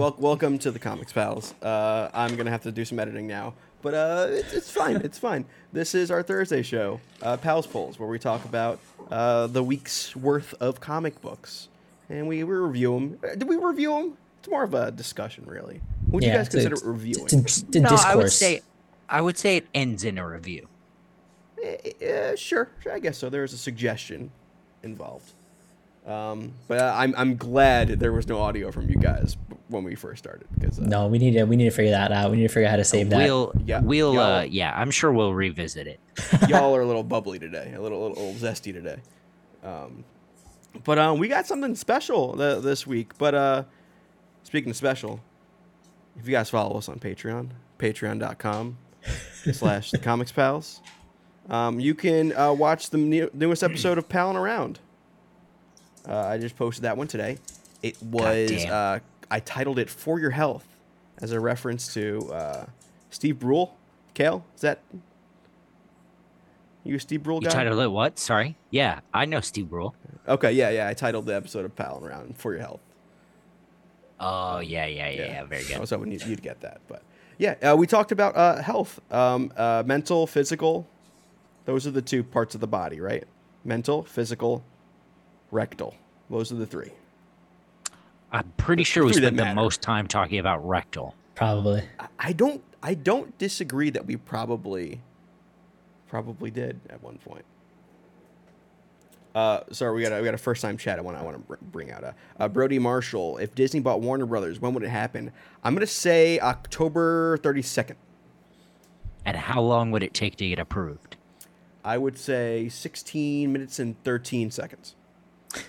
Well, welcome to the Comics Pals. Uh, I'm gonna have to do some editing now, but uh, it's, it's fine. It's fine. This is our Thursday show, uh, Pals Pulls, where we talk about uh, the week's worth of comic books, and we, we review them. Did we review them? It's more of a discussion, really. Would you guys it's consider it's- reviewing? it's a- it's a no, I would say, I would say it ends in a review. Sure, sure, I guess so. There is a suggestion involved. Um, but uh, I'm I'm glad there was no audio from you guys when we first started because uh, No, we need to we need to figure that out. We need to figure out how to save that. We'll, Yeah, we'll, uh, yeah, I'm sure we'll revisit it. y'all are a little bubbly today, a little, little, little zesty today. Um, but um, we got something special th- this week. But uh, speaking of special, if you guys follow us on Patreon, patreon.com slash the comics pals, um, you can uh, watch the new- newest episode of Palin Around. Uh, I just posted that one today. It was uh, I titled it "For Your Health" as a reference to uh, Steve Brule. Cale, is that you Steve Brule You guy? titled it what? Sorry. Yeah, I know Steve Brule. okay, yeah, yeah. I titled the episode of Palin Around "For Your Health." Oh yeah, yeah, yeah, yeah. Very I good. was hoping you'd, you'd get that, but yeah, uh, we talked about uh, health, um, uh, mental, physical. Those are the two parts of the body, right? Mental, physical, rectal. Those are the three. I'm pretty sure we spent the matter. most time talking about rectal. Probably. I- I don't, I don't disagree that we probably, probably did at one point. Uh, sorry, we got a, we got a first time chat. I want I want to bring out. Uh, uh, Brody Marshall. If Disney bought Warner Brothers, when would it happen? I'm gonna say October 32nd. And how long would it take to get approved? I would say 16 minutes and 13 seconds.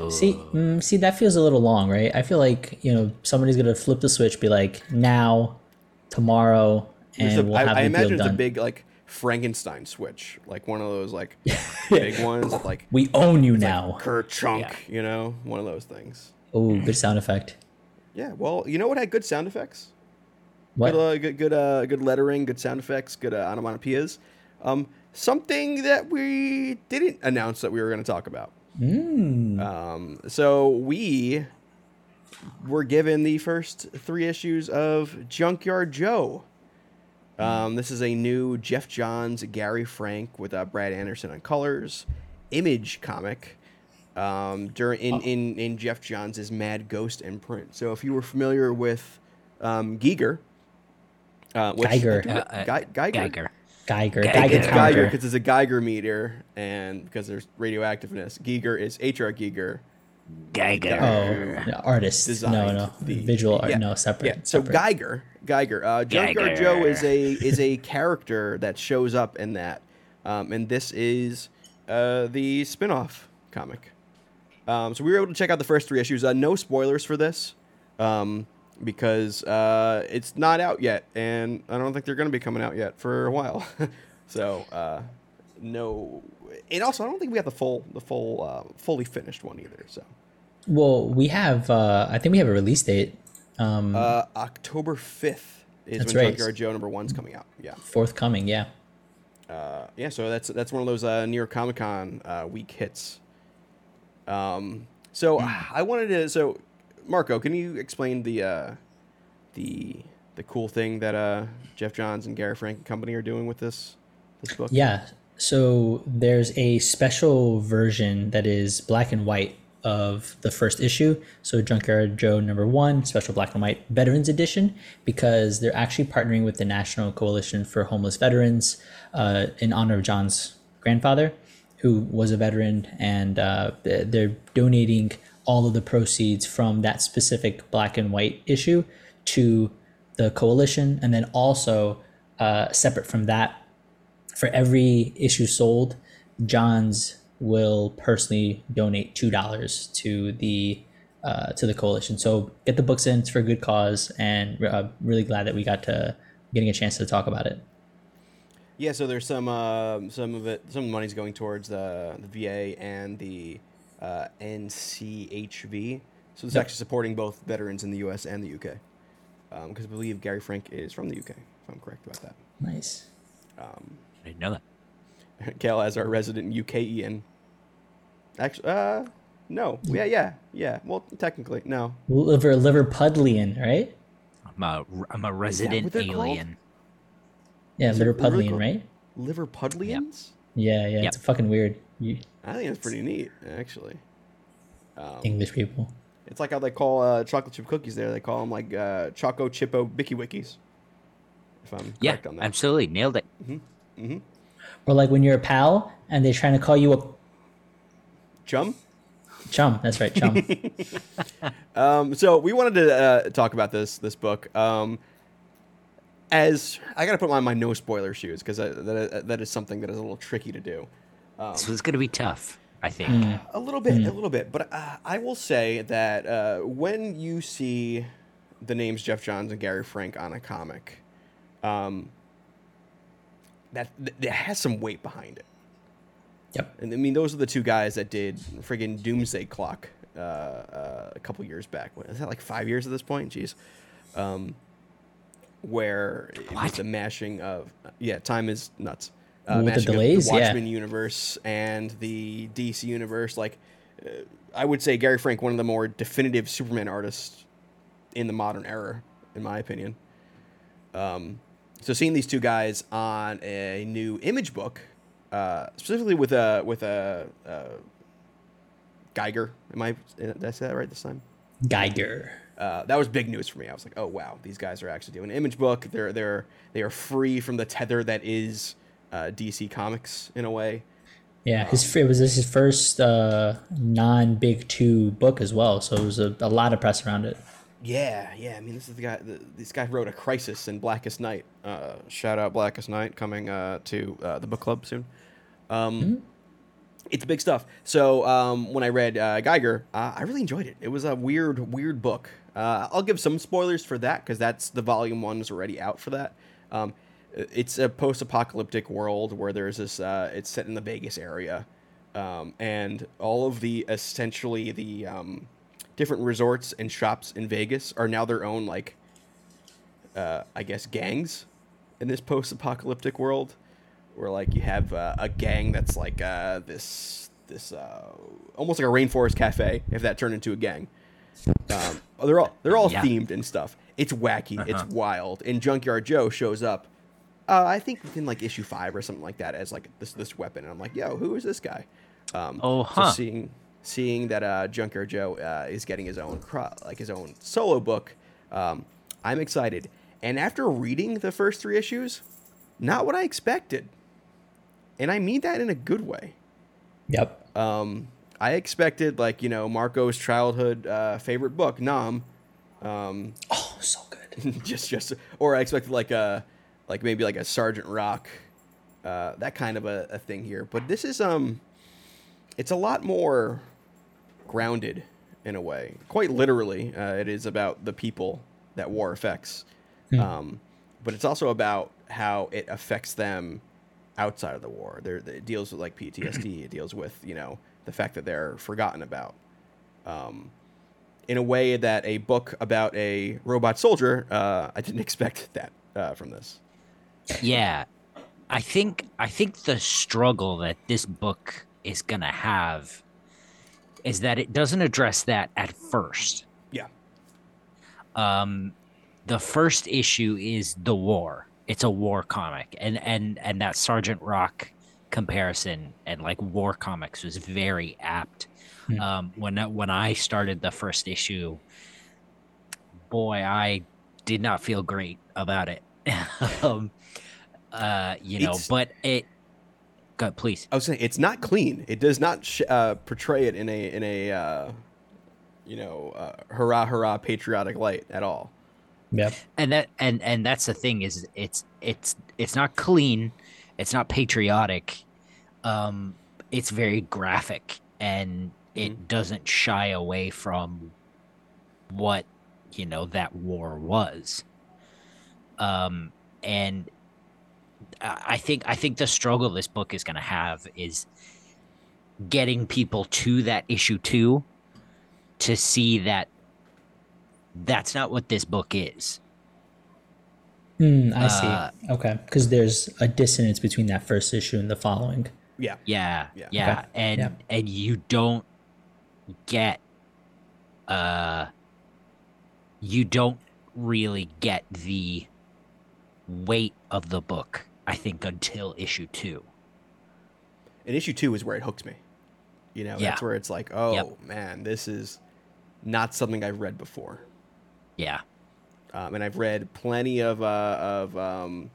See, mm, see, that feels a little long, right? I feel like you know somebody's gonna flip the switch, be like now, tomorrow, and a- we'll I, have I the imagine deal it's a big like Frankenstein switch, like one of those like big ones, like we own you now. Kurt Chunk, you know, one of those things. oh, good sound effect. Yeah, well, you know what had good sound effects? What? Good, uh, good, good, uh, good lettering, good sound effects, good uh, onomatopoeias. Um, something that we didn't announce that we were going to talk about. Mm. Um, so we were given the first three issues of Junkyard Joe. Um, this is a new Geoff Johns, Gary Frank with uh, Brad Anderson on colors, image comic. Um, during in, in in Geoff Johns' Mad Ghost imprint. So if you were familiar with um, Giger, uh, which, Geiger. Uh, uh, Ge- Geiger. Geiger. Geiger, Geiger. Geiger It's Geiger counter. because it's a Geiger meter, and because there's radioactiveness. Geiger is H.R. Geiger. Geiger. Oh, no, artist. No, designed no, the- visual art. yeah, No, separate. Yeah. So separate. Geiger, Geiger, uh, Junkyard Geiger. Joe is a is a character that shows up in that, um, and this is uh, the spin-off comic. Um, so we were able to check out the first three issues. Uh, no spoilers for this, um, because uh, it's not out yet, and I don't think they're going to be coming out yet for a while. so uh, no, and also I don't think we have the full the full uh, fully finished one either. So. Well, we have. Uh, I think we have a release date. Um, Uh, October fifth is That's when right. Junkyard Joe number one's coming out. Yeah, forthcoming. Yeah. uh, yeah. So that's that's one of those uh, New York Comic Con uh, week hits. Um, so I wanted to. So Marco, can you explain the uh, the the cool thing that uh, Geoff Johns and Gary Frank and company are doing with this this book? Yeah. So there's a special version that is black and white of the first issue. So Junkyard Joe number one, special black and white veterans edition, because they're actually partnering with the National Coalition for Homeless Veterans uh, in honor of John's grandfather, who was a veteran, and uh, they're they're donating all of the proceeds from that specific black and white issue to the coalition, and then also uh, separate from that, for every issue sold, Johns will personally donate two dollars to the uh, to the coalition. So get the books in; it's for a good cause, and uh, really glad that we got to getting a chance to talk about it. Yeah, so there's some uh, some of it some of the money's going towards the the VA and the uh, NCHV. So it's Yep. actually supporting both veterans in the U.S. and the U.K. Because I believe Gary Frank is from the U.K. If I'm correct about that. Nice. I didn't know that. Cal as our resident UKian. Actually, uh, no, yeah, yeah, yeah. Well, technically, no. Liver Liverpudlian, right? I'm a I'm a resident what they're called? alien. Yeah, Liverpudlian, really right? Liverpudlians? Yeah, yeah. Yep. It's fucking weird. You I think that's pretty neat, actually. Um, English people. It's like how they call uh, chocolate chip cookies there. They call them like uh, Choco Chippo Bicky Wikis. If I'm Yeah, correct on that. absolutely nailed it. Or like when you're a pal and they're trying to call you a Chum? chum. That's right, chum. Um, so we wanted to uh, talk about this this book. Um, as I got to put on my no spoiler shoes because that, that is something that is a little tricky to do. So it's gonna be tough, I think. Hmm. A little bit, a little bit. But uh, I will say that uh, when you see the names Geoff Johns and Gary Frank on a comic, um, that that has some weight behind it. yep. And I mean, those are the two guys that did friggin' Doomsday Clock uh, uh, a couple years back. What, is that like five years at this point? Jeez. Um, where it was What? the mashing of yeah, time is nuts. Uh, With the delays, the yeah. Watchmen universe and the DC universe. Like, uh, I would say Gary Frank, one of the more definitive Superman artists in the modern era, in my opinion. Um, so seeing these two guys on a new image book, uh, specifically with a with a uh, Geiger, am I did I say that right this time? Geiger. Uh, that was big news for me. I was like, oh wow, these guys are actually doing an image book. They're they're they are free from the tether that is uh, DC Comics in a way. Yeah, his it was his first uh, non Big Two book as well, so it was a, a lot of press around it. Yeah, yeah. I mean, this is the guy. The, this guy wrote a Crisis and Blackest Night. Uh, shout out Blackest Night coming uh, to uh, the book club soon. Um, It's big stuff. So um, when I read uh, Geiger, uh, I really enjoyed it. It was a weird, weird book. Uh, I'll give some spoilers for that because that's the volume one is already out for that. Um, it's a post-apocalyptic world where there's this. Uh, it's set in the Vegas area, um, and all of the essentially the um, different resorts and shops in Vegas are now their own like, uh, I guess gangs, in this post-apocalyptic world, where like you have uh, a gang that's like uh, this this uh, almost like a rainforest cafe if that turned into a gang. Um, they're all they're all Yeah. themed and stuff. It's wacky. It's wild. And Junkyard Joe shows up. Uh, I think in like issue five or something like that as like this this weapon. And I'm like, yo, who is this guy? Um, Oh, so seeing seeing that uh, Junkyard Joe uh, is getting his own cro- like his own solo book, um, I'm excited. And after reading the first three issues, not what I expected. And I mean that in a good way. Yep. Um, I expected like you know Marco's childhood uh, favorite book, Nam. Um, Oh, so good. just just or I expected like a like maybe like a Sergeant Rock, uh, that kind of a, a thing here. But this is um, it's a lot more grounded in a way. Quite literally, uh, it is about the people that war affects, um, but it's also about how it affects them outside of the war. There, it deals with like PTSD. it deals with you know the fact that they're forgotten about. Um, in a way that a book about a robot soldier, uh, I didn't expect that uh, from this. Yeah. I think I think the struggle that this book is going to have is that it doesn't address that at first. Yeah. Um the first issue is the war. It's a war comic and and and that Sergeant Rock comparison and like war comics was very apt. Um when when I started the first issue boy, I did not feel great about it. um uh you know, It's- but it go please. I was saying it's not clean. It does not sh- uh, portray it in a in a uh, you know uh, hurrah hurrah patriotic light at all. Yep. and that and and that's the thing is it's it's it's not clean it's not patriotic um it's very graphic and it doesn't shy away from what you know that war was um and i I think i think the struggle this book is going to have is getting people to that issue 2 to see that that's not what this book is Hmm, I Uh, see. Okay, because there's a dissonance between that first issue and the following. Yeah. Yeah, Yeah. yeah, Okay. and Yeah. and you don't get, uh, you don't really get the weight of the book. I think until issue two. And issue two is where it hooked me. You know, Yeah. that's where it's like, oh Yep. man, this is not something I've read before. Yeah. Um, and I've read plenty of uh, of um,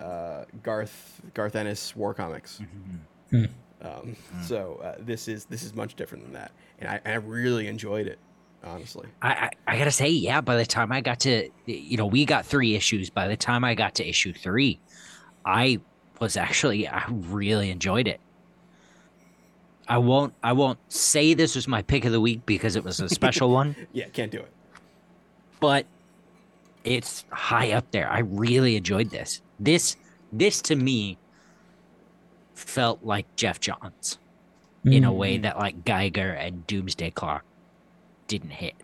uh, Garth Garth Ennis war comics. Hmm. Um, So uh, this is this is much different than that, and I, I really enjoyed it, honestly. I, I I gotta say, yeah. By the time I got to, you know, we got three issues. By the time I got to issue three, I was actually I really enjoyed it. I won't I won't say this was my pick of the week because it was a special one, Yeah, can't do it. but it's high up there. I really enjoyed this. This this to me felt like Geoff Johns in a way mm. that like Geiger and Doomsday Clock didn't hit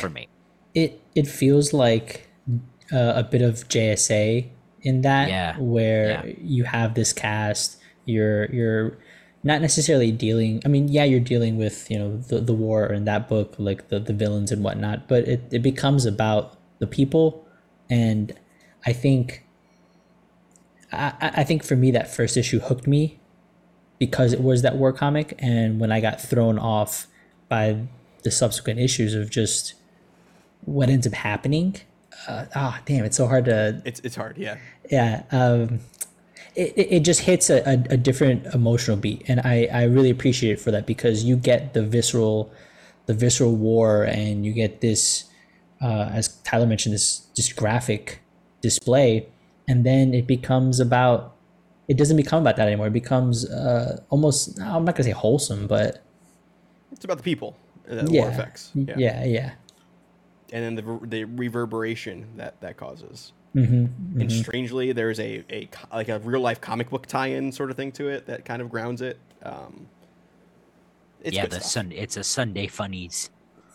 for me. it it feels like uh, a bit of JSA in that Yeah, where yeah. you have this cast you're you're not necessarily dealing I mean yeah you're dealing with you know the, the war in that book like the, the villains and whatnot but it, it becomes about the people and I think I, I I think for me that first issue hooked me because it was that war comic and when I got thrown off by the subsequent issues of just what ends up happening uh, ah damn it's so hard to It's it's hard. Yeah. yeah um it, it just hits a, a, a different emotional beat and I, I really appreciate it for that because you get the visceral the visceral war and you get this uh, as tyler mentioned this just graphic display and then it becomes about it doesn't become about that anymore it becomes uh, almost i'm not gonna say wholesome but It's about the people that the yeah war effects. yeah yeah, yeah. And then the the reverberation that that causes. Mm-hmm, And strangely, there's a, a like a real life comic book tie-in sort of thing to it that kind of grounds it. Um, it's yeah, the stuff. sun. It's a Sunday funnies.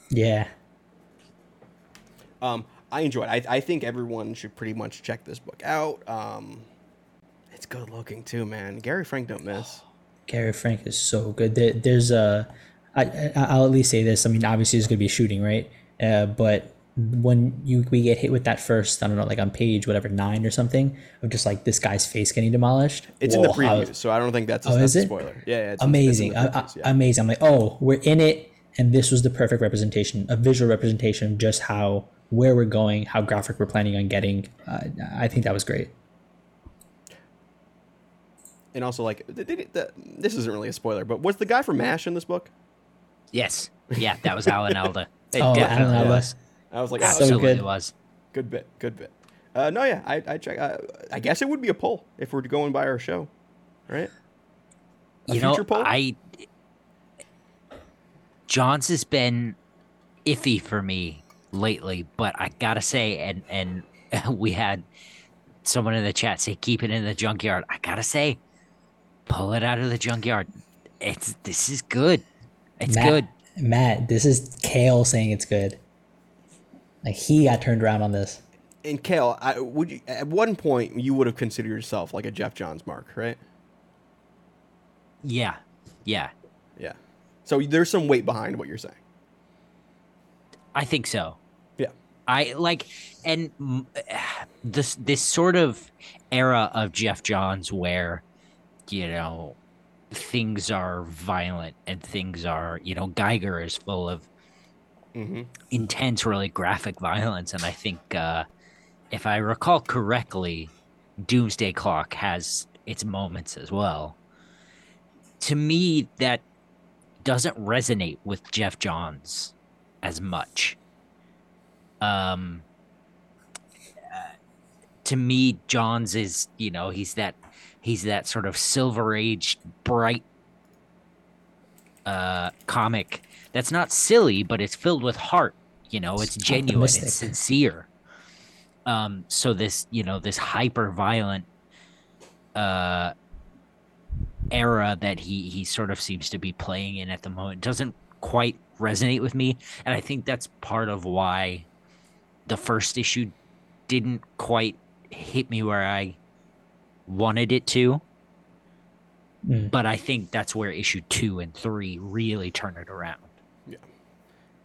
yeah Um, I enjoy it. I, I think everyone should pretty much check this book out. Um, it's good looking too, man. Gary Frank don't miss. Gary Frank is so good. There, there's a, I, I- I'll at least say this. I mean, obviously there's gonna be shooting, right? Uh, but when you we get hit with that first, I don't know, like on page whatever nine or something, of just like this guy's face getting demolished. It's in the preview, so I don't think that's a, Oh, that's is a it? spoiler. Yeah, yeah it's in- it's amazing, I- I- amazing. I'm like, oh, we're in it, and this was the perfect representation, a visual representation of just how where we're going, how graphic we're planning on getting. Uh, I think that was great. and also like they, they, the, this isn't really a spoiler, but was the guy from Mash in this book? Yes, yeah, that was Alan Alda. It Oh, Alan definitely Alda. was. I was like, So oh, Absolutely good. was. good bit, good bit. Uh, no, yeah, I, I check. Uh, I guess it would be a poll if we're going by our show, right? A you know, future poll? I Johns has been iffy for me lately, but I gotta say, and and we had someone in the chat say keep it in the junkyard. I gotta say, pull it out of the junkyard. It's this is good. It's Matt, good. Matt, this is Cale saying it's good. Like he got turned around on this. And Cale, I, would you, at one point you would have considered yourself like a Geoff Johns mark, right? Yeah, yeah. Yeah. So there's some weight behind what you're saying. I think so. Yeah. I like, and this this sort of era of Geoff Johns where, you know, things are violent and things are, you know, Geiger is full of Mm-hmm. intense, really graphic violence, and I think, uh, if I recall correctly, Doomsday Clock has its moments as well. To me, that doesn't resonate with Geoff Johns as much. Um, uh, to me, Johns is you know he's that he's that sort of silver age bright uh comic that's not silly but it's filled with heart you know it's genuine optimistic. it's sincere um so this you know this hyper violent uh era that he he sort of seems to be playing in at the moment doesn't quite resonate with me and i think that's part of why the first issue didn't quite hit me where i wanted it to Mm. but i think that's where issue two and three really turn it around Yeah.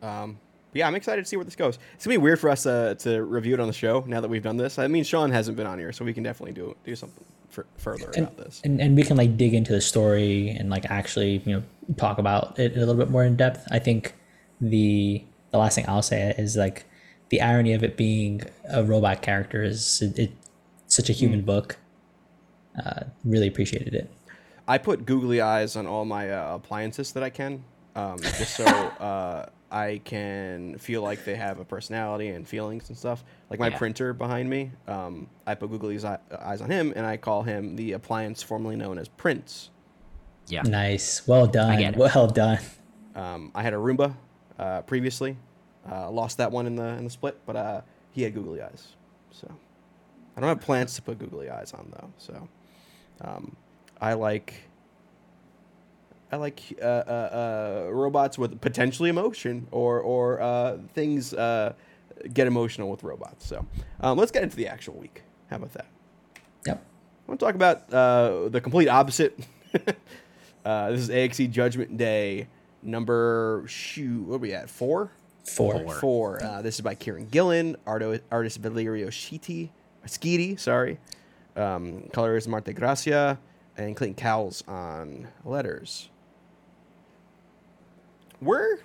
Um, yeah, I'm excited to see where this goes. It's gonna be weird for us uh, to review it on the show now that we've done this. I mean, Sean hasn't been on here, so we can definitely do do something for, further and, about this. and and we can like dig into the story and like actually you know talk about it a little bit more in depth. I think the the last thing I'll say is like the irony of it being a robot character is it, it such a human book. Uh, really appreciated it. I put googly eyes on all my uh, appliances that I can, um, just so uh, I can feel like they have a personality and feelings and stuff. Like my Yeah. printer behind me, um, I put googly eyes on him, and I call him the appliance formerly known as Prince. Yeah. Nice, well done, well done. Um, I had a Roomba uh, previously, uh, lost that one in the in the split, but uh, he had googly eyes. So I don't have plans to put googly eyes on though. So um, I like I like uh, uh, uh, robots with potentially emotion or or uh, things uh, get emotional with robots. So um, let's get into the actual week. How about that? Yep. I want to talk about uh, the complete opposite. uh, this is AXE Judgment Day number shoot. What are we at? Four. Four. Four. Four. Uh, this is by Kieron Gillen, arto- artist Valerio Schiti, Schiti, sorry. Um, color is Marte Gracia, and Clayton Cowles on letters. We're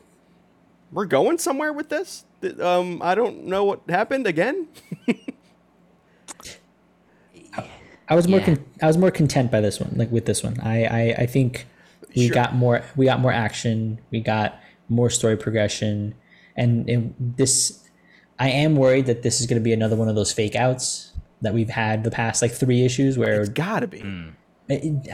we're going somewhere with this. Um, I don't know what happened again. I was more Yeah. con- I was more content by this one, like with this one. I I, I think we Sure. got more we got more action, we got more story progression, and, and this I am worried that this is going to be another one of those fake outs that we've had the past like three issues where It's gotta be. it-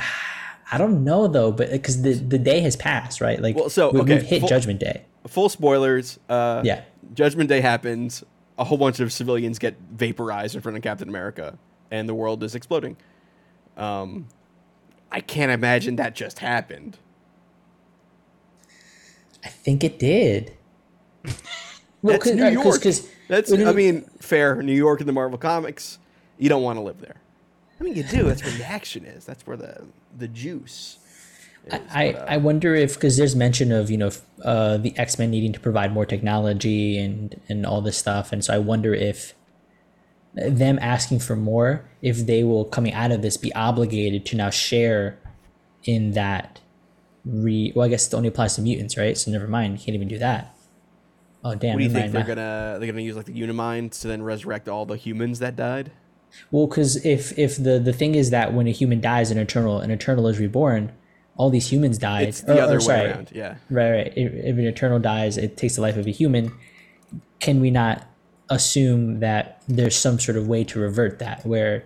I don't know though, but because the the day has passed, right? Like Well, so, we, okay, we've hit full- Judgment Day. full spoilers. Uh, Yeah. Judgment Day happens. A whole bunch of civilians get vaporized in front of Captain America, and the world is exploding. Um, I can't imagine that just happened. I think it did. Well, That's New York. Cause, That's. I mean, fair. New York in the Marvel comics. You don't want to live there. I mean, you do. That's where the action is. That's where the the juice. Is. I, But, uh, I wonder if because there's mention of you know uh, the X Men needing to provide more technology and and all this stuff, and so I wonder if them asking for more, if they will coming out of this be obligated to now share in that re. Well, I guess it only applies to mutants, right? So never mind, you can't even do that. Oh damn! what do you think mind. they're gonna they're gonna use like the Unimind to then resurrect all the humans that died? Well, because if if the the thing is that when a human dies, an eternal an eternal is reborn, all these humans died. It's the or- or other way sorry, around. Yeah. Right, right. If, if an eternal dies, it takes the life of a human. Can we not assume that there's some sort of way to revert that, where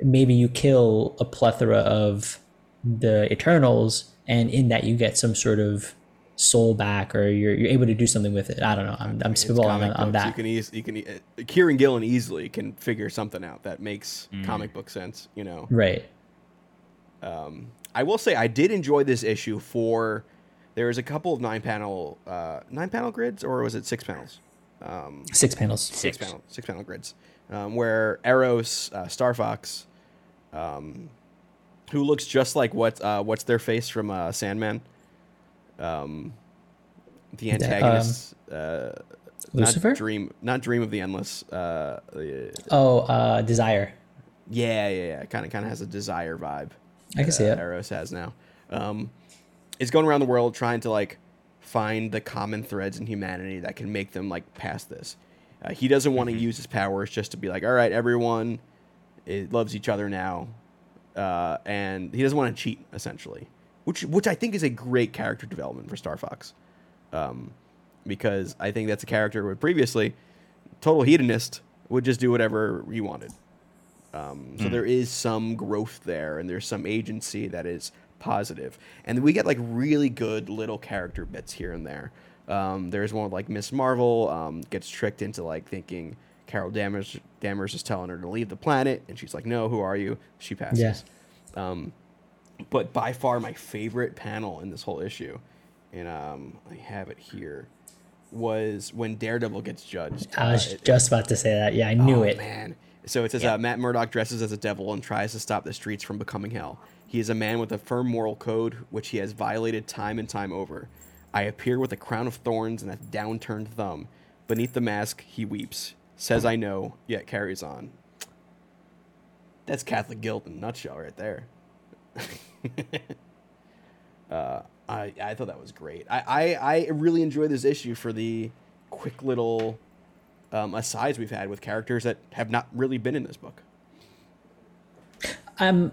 maybe you kill a plethora of the Eternals, and in that you get some sort of soul back, or you're you're able to do something with it? I don't know. I'm I'm It's spitballing on, on that. You can eas- you can e- Kieron Gillen easily can figure something out that makes Mm. comic book sense. You know, Right. Um, I will say I did enjoy this issue for. There was a couple of nine panel uh, nine panel grids, or was it six panels? Six panels. Six, Six. panel six panel grids, um, where Eros uh, Star Fox, um, who looks just like what uh, what's their face from uh, Sandman, um, the antagonist. uh, Lucifer? Not dream, not dream of the endless. Uh, Oh, uh, Desire. yeah, yeah, yeah. Kind of, kind of has a desire vibe. I can see it. uh, Eros has now. Um, is going around the world trying to like find the common threads in humanity that can make them like past this. Uh, he doesn't want to Mm-hmm. use his powers just to be like, all right, everyone it loves each other now, uh, and he doesn't want to cheat essentially, which which I think is a great character development for Star Fox, um, because I think that's a character where previously total hedonist would just do whatever he wanted. Um, so there is some growth there, and there's some agency that is positive, and we get like really good little character bits here and there. Um, there's one with, like Miss Marvel um, gets tricked into like thinking Carol Danvers, Danvers is telling her to leave the planet, and she's like, "No, who are you?" She passes. Yeah. Um, but by far my favorite panel in this whole issue, and um, I have it here, was when Daredevil gets judged. I was Uh, it- just about to say that. Yeah, I knew Oh, it. Man. So it says uh, Matt Murdock dresses as a devil and tries to stop the streets from becoming hell. He is a man with a firm moral code, which he has violated time and time over. I appear with a crown of thorns and a downturned thumb. Beneath the mask, he weeps, says I know, yet carries on. That's Catholic guilt in a nutshell, right there. uh, I I thought that was great. I, I, I really enjoy this issue for the quick little um, asides we've had with characters that have not really been in this book. I'm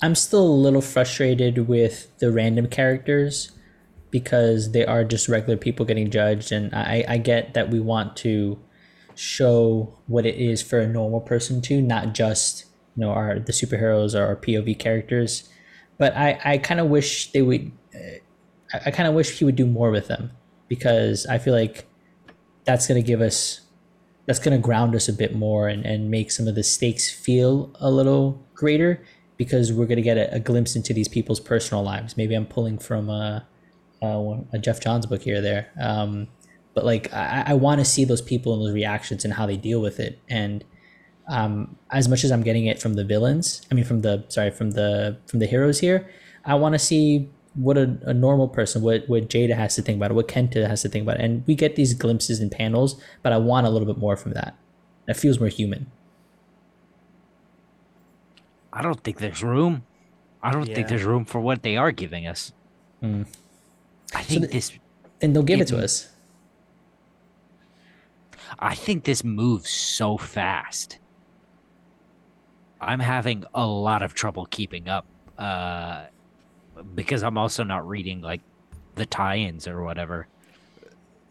I'm still a little frustrated with the random characters because they are just regular people getting judged and I, I get that we want to show what it is for a normal person to, not just you know our the superheroes our POV characters. But I, I kind of wish they would uh, I, I kind of wish he would do more with them because I feel like that's gonna give us that's gonna ground us a bit more and, and make some of the stakes feel a little greater because we're gonna get a, a glimpse into these people's personal lives. Maybe I'm pulling from uh, uh, a a, a Geoff Johns book here there. Um, but like I, I want to see those people and those reactions and how they deal with it. And um, as much as I'm getting it from the villains, I mean from the sorry from the from the heroes here, I want to see what a, a normal person, what what Jada has to think about it, what Kenta has to think about it. And we get these glimpses in panels, but I want a little bit more from that. That feels more human. I don't think there's room. I don't Yeah. think there's room for what they are giving us. Mm. I think the- this. And they'll give it to us. I think this moves so fast. I'm having a lot of trouble keeping up uh, because I'm also not reading like the tie-ins or whatever.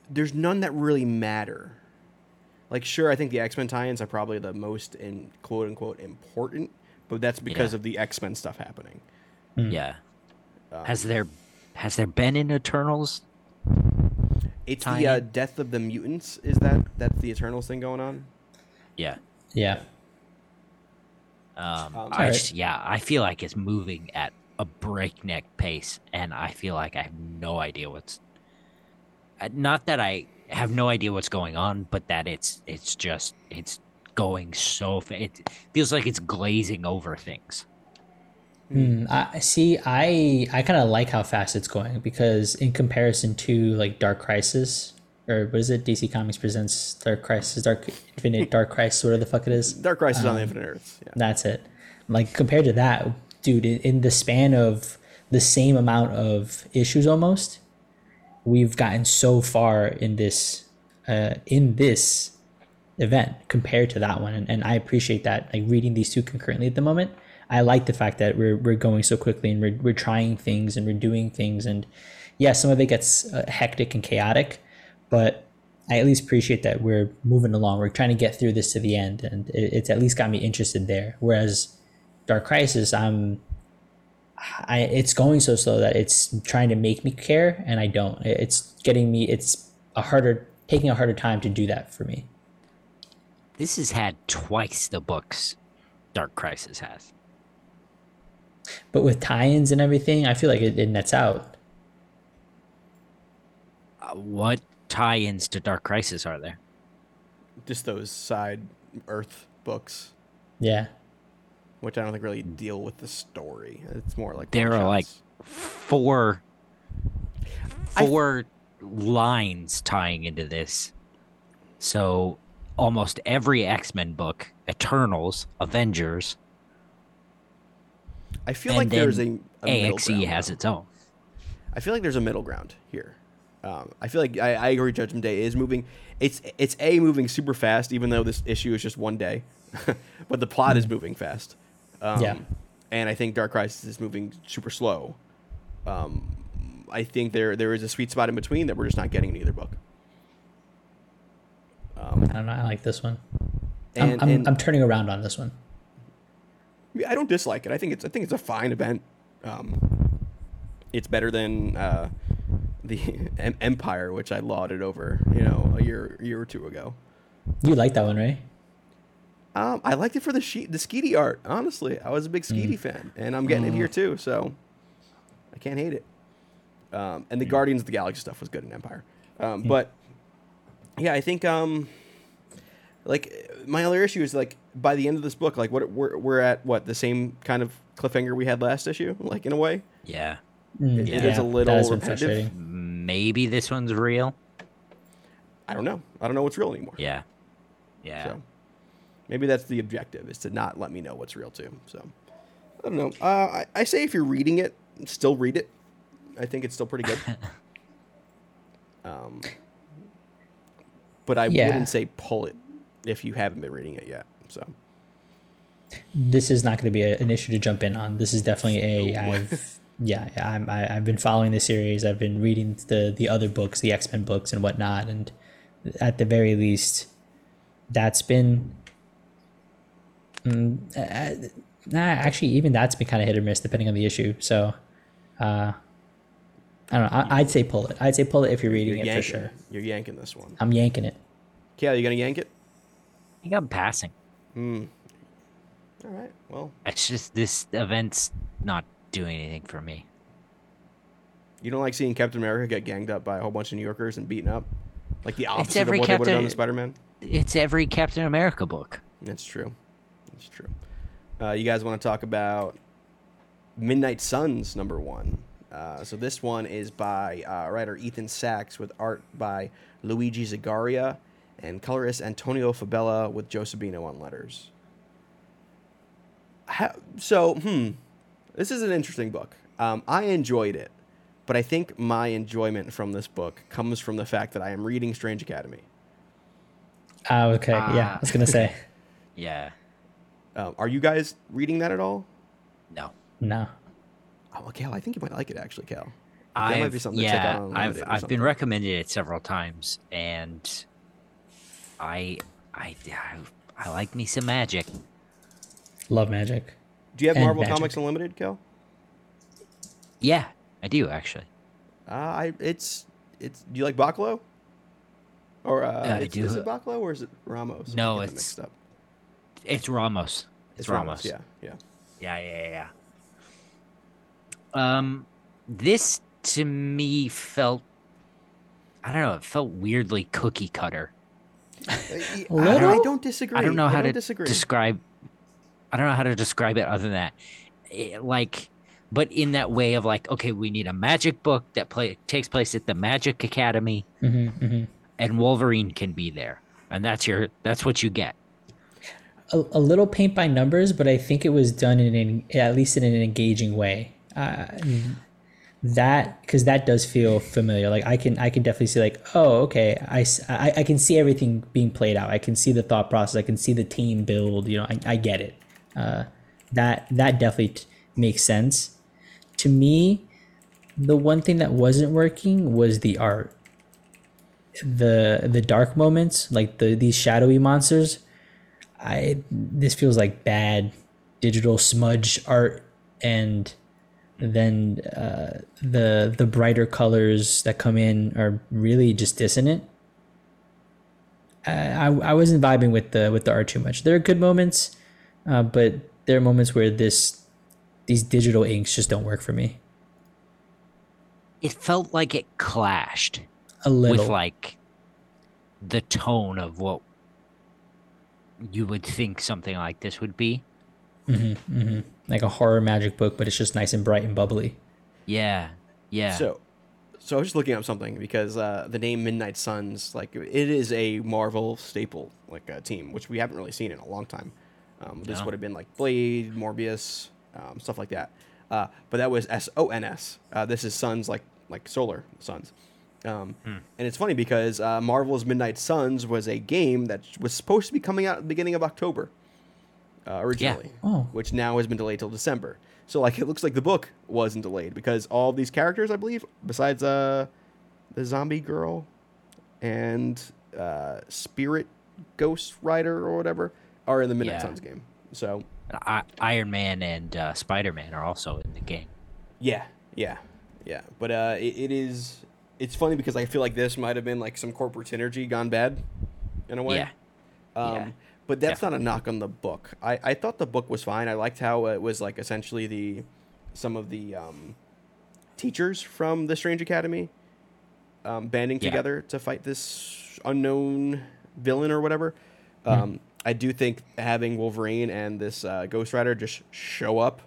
There's none that really matter. Like, sure, I think the X Men tie-ins are probably the most in quote unquote important, but that's because Yeah. of the X Men stuff happening. Yeah. Um, Has there has there been in Eternals? it's the tie-in? uh, death of the mutants. Is that that's the Eternals thing going on? Yeah. Yeah. Um, Um, I just, yeah, I feel like it's moving at a breakneck pace, and I feel like I have no idea what's. uh, Not that I have no idea what's going on, but that it's it's just it's going so fa- it feels like it's glazing over things. Hmm, I see. I I kind of like how fast it's going because in comparison to like Dark Crisis or what is it? DC Comics presents Dark Crisis, Dark Infinite Dark Crisis, whatever the fuck it is. Dark Crisis Um, on the Infinite Earths. Yeah. That's it. Like compared to that, dude, in, in the span of the same amount of issues, almost, we've gotten so far in this uh, in this event compared to that one, and, and I appreciate that. Like reading these two concurrently at the moment, I like the fact that we're we're going so quickly and we're we're trying things and we're doing things, and yeah, some of it gets uh, hectic and chaotic, but I at least appreciate that we're moving along. We're trying to get through this to the end, and it, it's at least got me interested there. Whereas Dark Crisis, I'm, I it's going so slow that it's trying to make me care, and I don't. It's getting me. It's a harder, taking a harder time to do that for me. This has had twice the books Dark Crisis has. But with tie-ins and everything, I feel like it, it nets out. Uh, what tie-ins to Dark Crisis are there? Just those side Earth books, Yeah, which I don't think really deal with the story. It's more like There are like one-shots. four I- four lines tying into this. So almost every X-Men book, Eternals, Avengers, I feel and like there's a, a AXE has though. its own. I feel like there's a middle ground here. Um, I feel like I, I agree. Judgment Day is moving. It's it's a moving super fast, even though this issue is just one day, but the plot is moving fast. Um, Yeah. and I think Dark Crisis is moving super slow. Um, I think there there is a sweet spot in between that we're just not getting in either book. Um, I don't know. I like this one. I'm, I'm, and I'm turning around on this one. I don't dislike it. I think it's I think it's a fine event. Um, it's better than uh, the Em- Empire, which I lauded over, you know, a year year or two ago. You like that one, right? Um, I liked it for the she- the Schiti art. Honestly, I was a big Schiti fan, and I'm getting it here too. So I can't hate it. Um, and the Guardians of the Galaxy stuff was good in Empire, um, but yeah, I think um, like my other issue is like by the end of this book, like what we're we're at what the same kind of cliffhanger we had last issue, like in a way. Yeah. Mm, It- it yeah, is a little has repetitive. Frustrating. maybe this one's real. I don't know. I don't know what's real anymore. Yeah. Yeah. So maybe that's the objective is to not let me know what's real too. So I don't know. Uh, I, I say if you're reading it, still read it. I think it's still pretty good. um, but I Yeah. wouldn't say pull it if you haven't been reading it yet. So this is not going to be a, an issue to jump in on. This is definitely a I've yeah I'm, I, I've been following the series. I've been reading the the other books, the X Men books and whatnot, and at the very least, that's been. Mm, uh, nah, actually, even that's been kind of hit or miss depending on the issue. So, uh, I don't know. I, I'd say pull it. I'd say pull it if you're reading you're it yanking. for sure. You're yanking this one. I'm yanking it. Cale, you gonna yank it? I think I'm passing. Hmm. All right. Well, It's just this event's not doing anything for me. you don't like seeing Captain America get ganged up by a whole bunch of New Yorkers and beaten up, like the opposite of what they would have done to Spider-Man. It's every Captain America book. That's true. That's true. Uh, you guys want to talk about Midnight Suns number one? Uh, so this one is by uh, writer Ethan Sacks with art by Luigi Zagaria and colorist Antonio Fabela with Joe Sabino on letters. How, so, hmm, this is an interesting book. Um, I enjoyed it, but I think my enjoyment from this book comes from the fact that I am reading Strange Academy. Ah, okay. yeah, Ah. I was gonna say Yeah. Um, are you guys reading that at all? No. no. Oh, well, Cal, I think you might like it actually, Cal. That might be I've, something to check yeah, out on I've I've been recommended it several times, and I I I, I like me some magic. Love magic. Do you have Marvel magic. Comics Unlimited, Kel? Yeah, I do actually. Uh, I it's it's. Do you like Bachalo? Or uh, I do. Is it Bachalo or is it Ramos? No, it's- mixed up. It's Ramos. It's, Ramos. Yeah, yeah. Yeah, yeah, yeah, yeah. Um, this to me felt, I don't know, it felt weirdly cookie cutter. I, I- I don't disagree. I don't know how to disagree. describe. I don't know how to describe it other than that, It- like, but in that way of like, okay, we need a magic book that play takes place at the Magic Academy, hmm hmm and Wolverine can be there, and that's your that's what you get. a, a little paint by numbers, but I think it was done in an, at least in an engaging way. Uh, that because that does feel familiar. Like I can I can definitely see like oh okay I I can see everything being played out. I can see the thought process. I can see the team build. You know I, I get it. Uh, that that definitely t- makes sense. To me, the one thing that wasn't working was the art. The the dark moments like the these shadowy monsters I this feels like bad digital smudge art, and then uh, the the brighter colors that come in are really just dissonant. I, I I wasn't vibing with the with the art too much. There are good moments, uh, but there are moments where this these digital inks just don't work for me. It felt like it clashed A little. with like the tone of what you would think something like this would be. like a horror magic book, but it's just nice and bright and bubbly. Yeah, yeah. So, so I was just looking up something because uh, the name Midnight Suns, like it is a Marvel staple, like a team, which we haven't really seen in a long time. Um, this No. would have been like Blade, Morbius, um, stuff like that. Uh, but that was S O N S. Uh, This is Suns, like like solar suns. Um, Hmm. And it's funny because uh, Marvel's Midnight Suns was a game that was supposed to be coming out at the beginning of October uh, originally, Oh. which now has been delayed till December. So like it looks like the book wasn't delayed because all these characters, I believe, besides uh, the zombie girl and uh, Spirit Ghost Rider or whatever, are in the Midnight Yeah. Suns game. So I- Iron Man and uh, Spider Man are also in the game. yeah, yeah, yeah. But uh, it, it is. It's funny because I feel like this might have been like some corporate synergy gone bad, in a way. Yeah. Um, Yeah. But that's not a knock on the book. I, I thought the book was fine. I liked how it was like essentially the some of the um, teachers from the Strange Academy um, banding Yeah. together to fight this unknown villain or whatever. Um, I do think having Wolverine and this uh, Ghost Rider just show up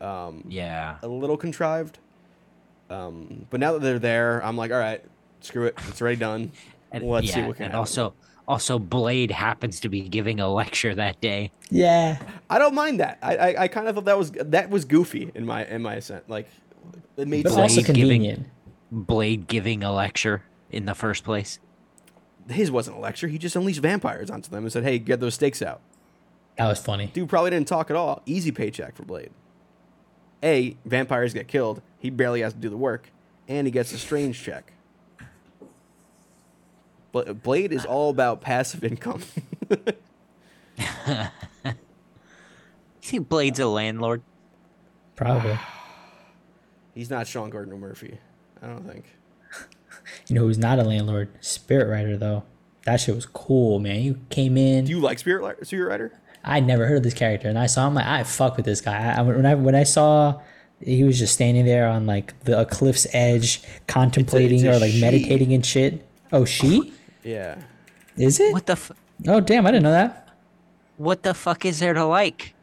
um, Yeah. a little contrived. Um, but now that they're there, I'm like, all right, screw it, it's already done. And, Let's yeah, see what can and happen. also also Blade happens to be giving a lecture that day. Yeah. I don't mind that. I, I, I kind of thought that was that was goofy in my in my sense. Like it made But sense. also Blade giving- convenient. Blade giving a lecture in the first place. His wasn't a lecture. He just unleashed vampires onto them and said, "Hey, get those stakes out." That was funny. Dude probably didn't talk at all. Easy paycheck for Blade. A vampires get killed. He barely has to do the work, and he gets a strange check. Bla- Blade is all about passive income. You think Blade's a landlord? Probably. He's not Sean Gordon Murphy. I don't think. You know who's not a landlord? Spirit Rider though. That shit was cool, man. You came in. Do you like Spirit Li- Spirit Rider? I never heard of this character, and I saw him like I fuck with this guy. I, I- when I when I saw he was just standing there on like the a cliff's edge, contemplating it's a or like she. meditating and shit. Oh, she Yeah. is it? What the f- Oh, damn! I didn't know that. what the fuck is there to like?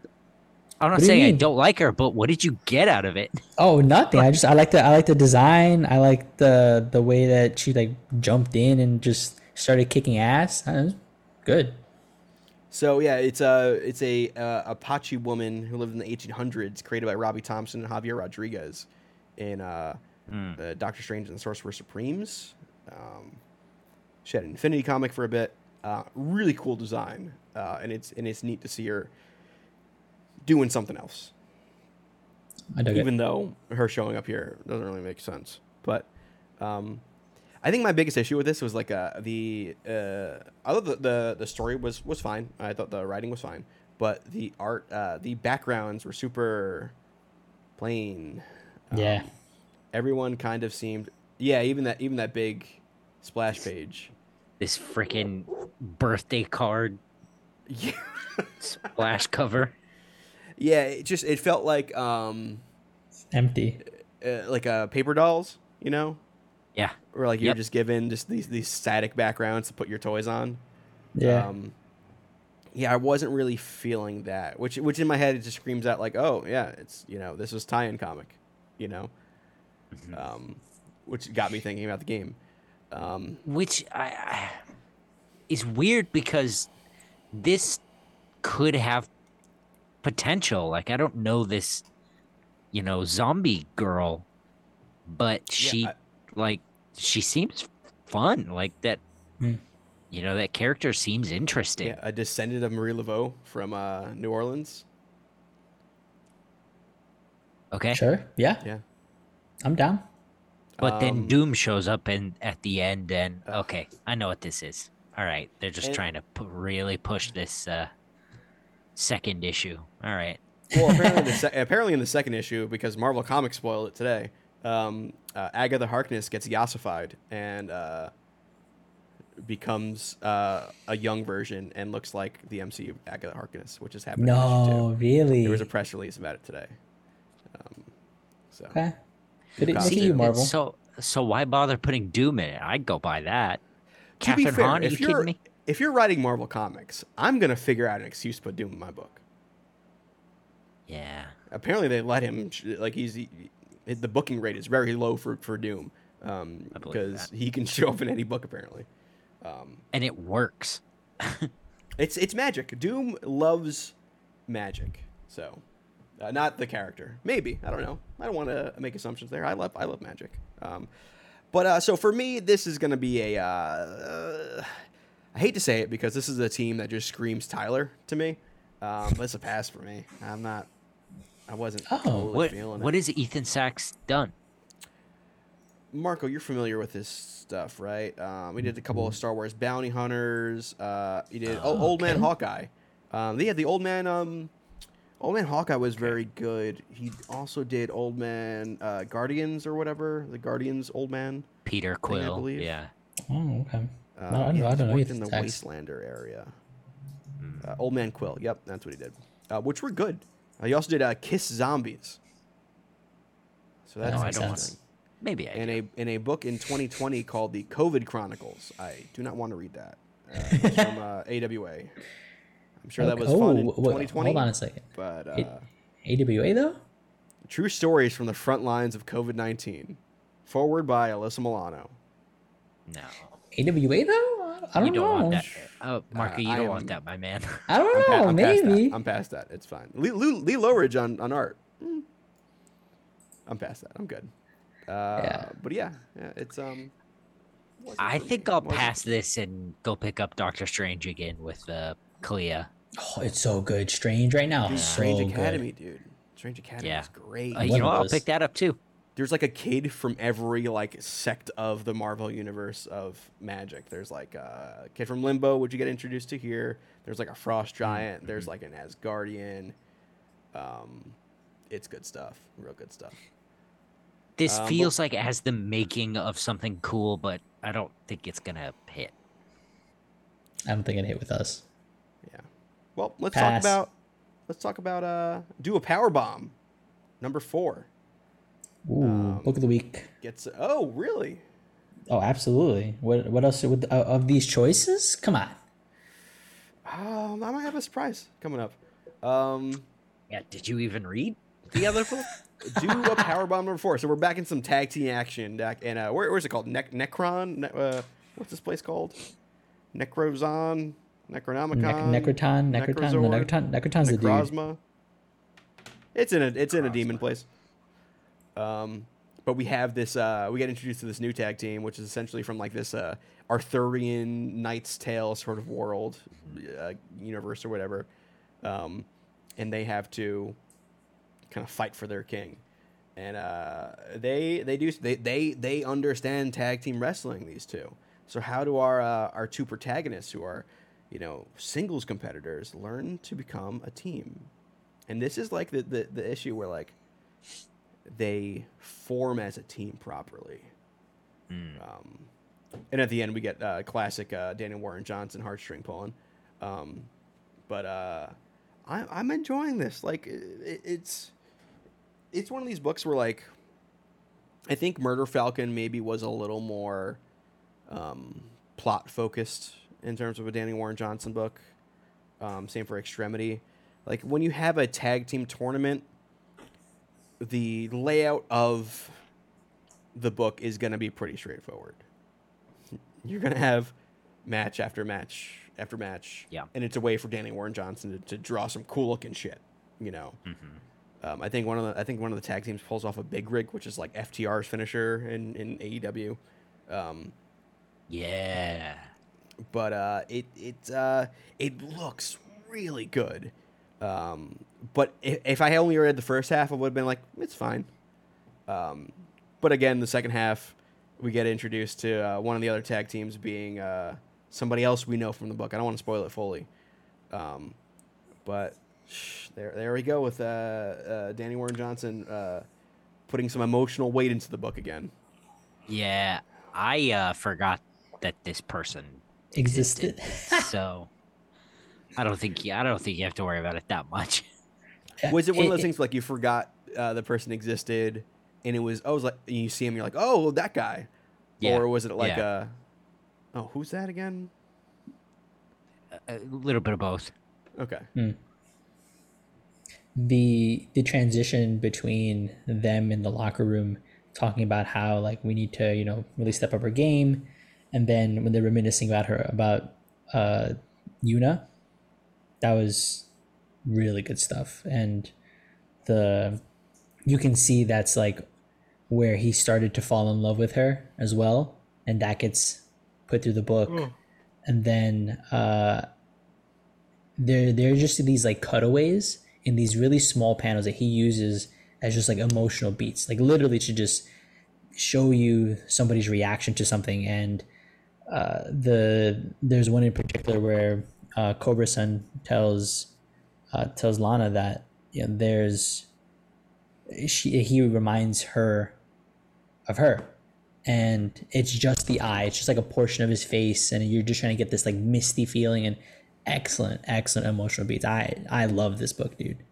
I'm not What do saying I don't like her, but what did you get out of it? Oh, nothing. I just I like the I like the design. I like the the way that she like jumped in and just started kicking ass. Uh, it was good. So yeah, it's a it's a uh, Apache woman who lived in the 1800s, created by Robbie Thompson and Javier Rodriguez, in uh, uh, Doctor Strange and the Sorcerer Supremes. Um, she had an Infinity comic for a bit. Uh, really cool design, uh, and it's and it's neat to see her doing something else. I dug even it. though her showing up here doesn't really make sense. But um, I think my biggest issue with this was like uh, the uh, I thought the, the the story was was fine. I thought the writing was fine, but the art, uh, the backgrounds were super plain. Um, Yeah. everyone kind of seemed yeah. Even that even that big splash page. This freaking birthday card Yeah. splash cover. Yeah, it just it felt like um Empty. uh, like uh, paper dolls, you know, Yeah. or like you're Yep. just given just these these static backgrounds to put your toys on. Yeah. Um, yeah, I wasn't really feeling that, which which in my head it just screams out like, oh yeah, it's you know this is tie-in comic, you know, um, which got me thinking about the game. Um, which I, I is weird because this could have potential. Like I don't know this, you know, zombie girl, but Yeah, she I- like she seems fun. Like that, Hmm. you know, that character seems interesting. yeah, a descendant of Marie Laveau from uh, New Orleans. Okay, Sure. Yeah. Yeah, I'm down. but then Um, Doom shows up and at the end, and okay, I know what this is. All right, they're just And- trying to pu- really push this uh, second issue. All right. well, apparently, the se- apparently in the second issue, because Marvel Comics spoiled it today, um, uh, Agatha Harkness gets yassified and uh, becomes uh, a young version and looks like the MCU Agatha Harkness, which is happening. in issue two. No, really. There was a press release about it today. Um, so okay. Good, good See, you, Marvel. So so why bother putting Doom in it? I'd go buy that. to be Kathryn fair, Hahn, are you kidding me? If you're writing Marvel comics, I'm gonna figure out an excuse to put Doom in my book. Yeah. Apparently, they let him like he's he, the booking rate is very low for for Doom um, because he can show up in any book apparently. Um, And it works. it's it's magic. Doom loves magic, so uh, not the character. Maybe I don't know. I don't want to make assumptions there. I love I love magic. Um, but uh, so for me, this is gonna be a. Uh, uh, I hate to say it because this is a team that just screams Tyler to me. Um, but it's a pass for me. I'm not. I wasn't Oh. totally What feeling what it. is Ethan Sacks done? Marco, you're familiar with this stuff, right? Um, we did a couple of Star Wars bounty hunters. Uh, he did oh, Oh, Old Man. Hawkeye. Um, yeah, the Old Man. Um, Old Man Hawkeye was very good. He also did Old Man uh, Guardians or whatever. The Guardians Old Man. Peter Quill, I believe. Yeah. Oh, okay. Uh, No, I don't know- I don't know worked Ethan in the Sacks. Wastelander area. Hmm. Uh, Old Man Quill. Yep, that's what he did. Uh, which were good. Uh, he also did uh, Kiss Zombies. So that's No, makes don't interesting. Maybe I in do. a in a book in 2020 called the COVID Chronicles. I do not want to read that. Uh, from uh, AWA. I'm sure that was Okay. fun in Oh, wait, 2020. Hold on a second. But uh, It- AWA though? true stories from the front lines of COVID 19. forward by Alyssa Milano. No, AWA though? I don't you don't know. want that. Oh, Marco, you I don't am- want that, my man. I don't I'm, pa- know. I'm past maybe. that. I'm past that. It's fine. Lee, Lee, Lee Lowridge on, on art. Mm. I'm past that. I'm good. Uh, Yeah. But yeah, yeah, it's um. I think me. I'll Wasn't- pass this and go pick up Doctor Strange again with uh, Clea. Oh, it's so good. Strange right now. Dude, so Strange good. Academy, dude. Strange Academy Yeah. is great. Uh, you of know, I'll pick that up too. There's like a kid from every like sect of the Marvel universe of magic. There's like a kid from Limbo, which you get introduced to here. There's like a Frost Giant. There's like an Asgardian. Um, it's good stuff. Real good stuff. This Um, but- feels like it has the making of something cool, but I don't think it's gonna hit. I don't think it hit with us. Yeah. Well, let's Pass. talk about let's talk about uh do a power bomb. Number four Ooh, Um, book of the week. gets oh really? Oh, absolutely. What what else would uh, of these choices? Come on. Um, I might have a surprise coming up. Um, Yeah, did you even read the other book? do a power bomb number four. So we're back in some tag team action. And uh, where, where's it called? Ne- Necron. Ne- uh, what's this place called? Necrozon. Necronomicon. Nec- Necroton, Necroton, no, Necrozord, Necroton, Necroton's the dude. Necrozma. It's in a it's in a demon place. Um, but we have this. Uh, we get introduced to this new tag team, which is essentially from like this uh, Arthurian Knight's Tale sort of world, uh, universe or whatever. Um, and they have to kind of fight for their king. And uh, they they do they, they they understand tag team wrestling. These two. So how do our uh, our two protagonists, who are you know singles competitors, learn to become a team? And this is like the the, the issue where like they form as a team properly. Um, and at the end, we get uh, classic uh, Daniel Warren Johnson heartstring pulling. Um, but uh, I, I'm enjoying this. Like it, it's it's one of these books where like I think Murder Falcon maybe was a little more um, plot focused in terms of a Danny Warren Johnson book. Um, same for Extremity. Like when you have a tag team tournament, the layout of the book is going to be pretty straightforward. You're going to have match after match after match. Yeah. And it's a way for Danny Warren Johnson to, to draw some cool looking shit, you know. Um, I think one of the I think one of the tag teams pulls off a big rig, which is like FTR's finisher in in AEW. Um, Yeah. but uh, it it uh, it looks really good. Um, but if, if I only read the first half, I would have been like, it's fine. Um, but again, the second half, we get introduced to uh, one of the other tag teams being uh, somebody else we know from the book. I don't want to spoil it fully, um, but shh, there there we go with uh, uh, Danny Warren Johnson uh, putting some emotional weight into the book again. Yeah. I uh, forgot that this person Existed. so I don't think you, I don't think you have to worry about it that much. Was it one of those things like you forgot uh, the person existed, and it was oh, it was like you see him, you're like, oh, that guy, Yeah, or was it like yeah. uh oh, who's that again? A little bit of both. Okay, the the transition between them in the locker room talking about how like we need to you know really step up our game and then when they're reminiscing about her about uh Yuna that was really good stuff. And the you can see that's like where he started to fall in love with her as well. And that gets put through the book. And then uh there there are just these like cutaways in these really small panels that he uses as just like emotional beats. Like literally to just show you somebody's reaction to something. And uh, the there's one in particular where uh, Cobrasun tells uh, tells Lona that you know, there's she he reminds her of her and it's just the eye it's just like a portion of his face and you're just trying to get this like misty feeling and excellent excellent emotional beats i i love this book dude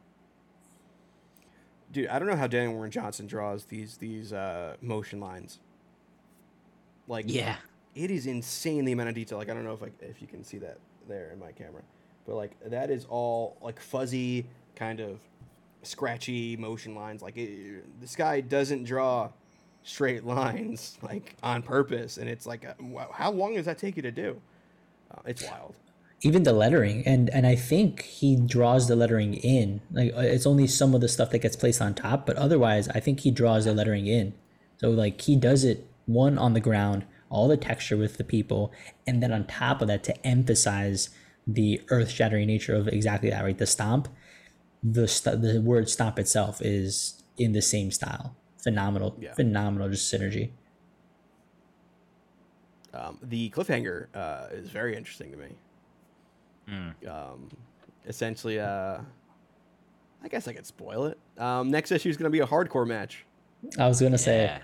dude, I don't know how Danny Warren Johnson draws these these uh, motion lines. Like, Yeah. it is insane the amount of detail. Like, I don't know if like if you can see that there in my camera, but like that is all like fuzzy, kind of scratchy motion lines. Like, it, this guy doesn't draw straight lines like on purpose, and it's like, a, wow, how long does that take you to do? Uh, it's wild. even the lettering and and i think he draws the lettering in like uh, it's only some of the stuff that gets placed on top but otherwise i think he draws the lettering in so like he does it one on the ground all the texture with the people and then on top of that to emphasize the earth-shattering nature of exactly that right the stomp the st- the word stomp itself is in the same style phenomenal Yeah. phenomenal just synergy Um, the cliffhanger uh, is very interesting to me. Mm. Um, essentially, uh, I guess I could spoil it. Um, next issue is going to be a hardcore match. i was gonna say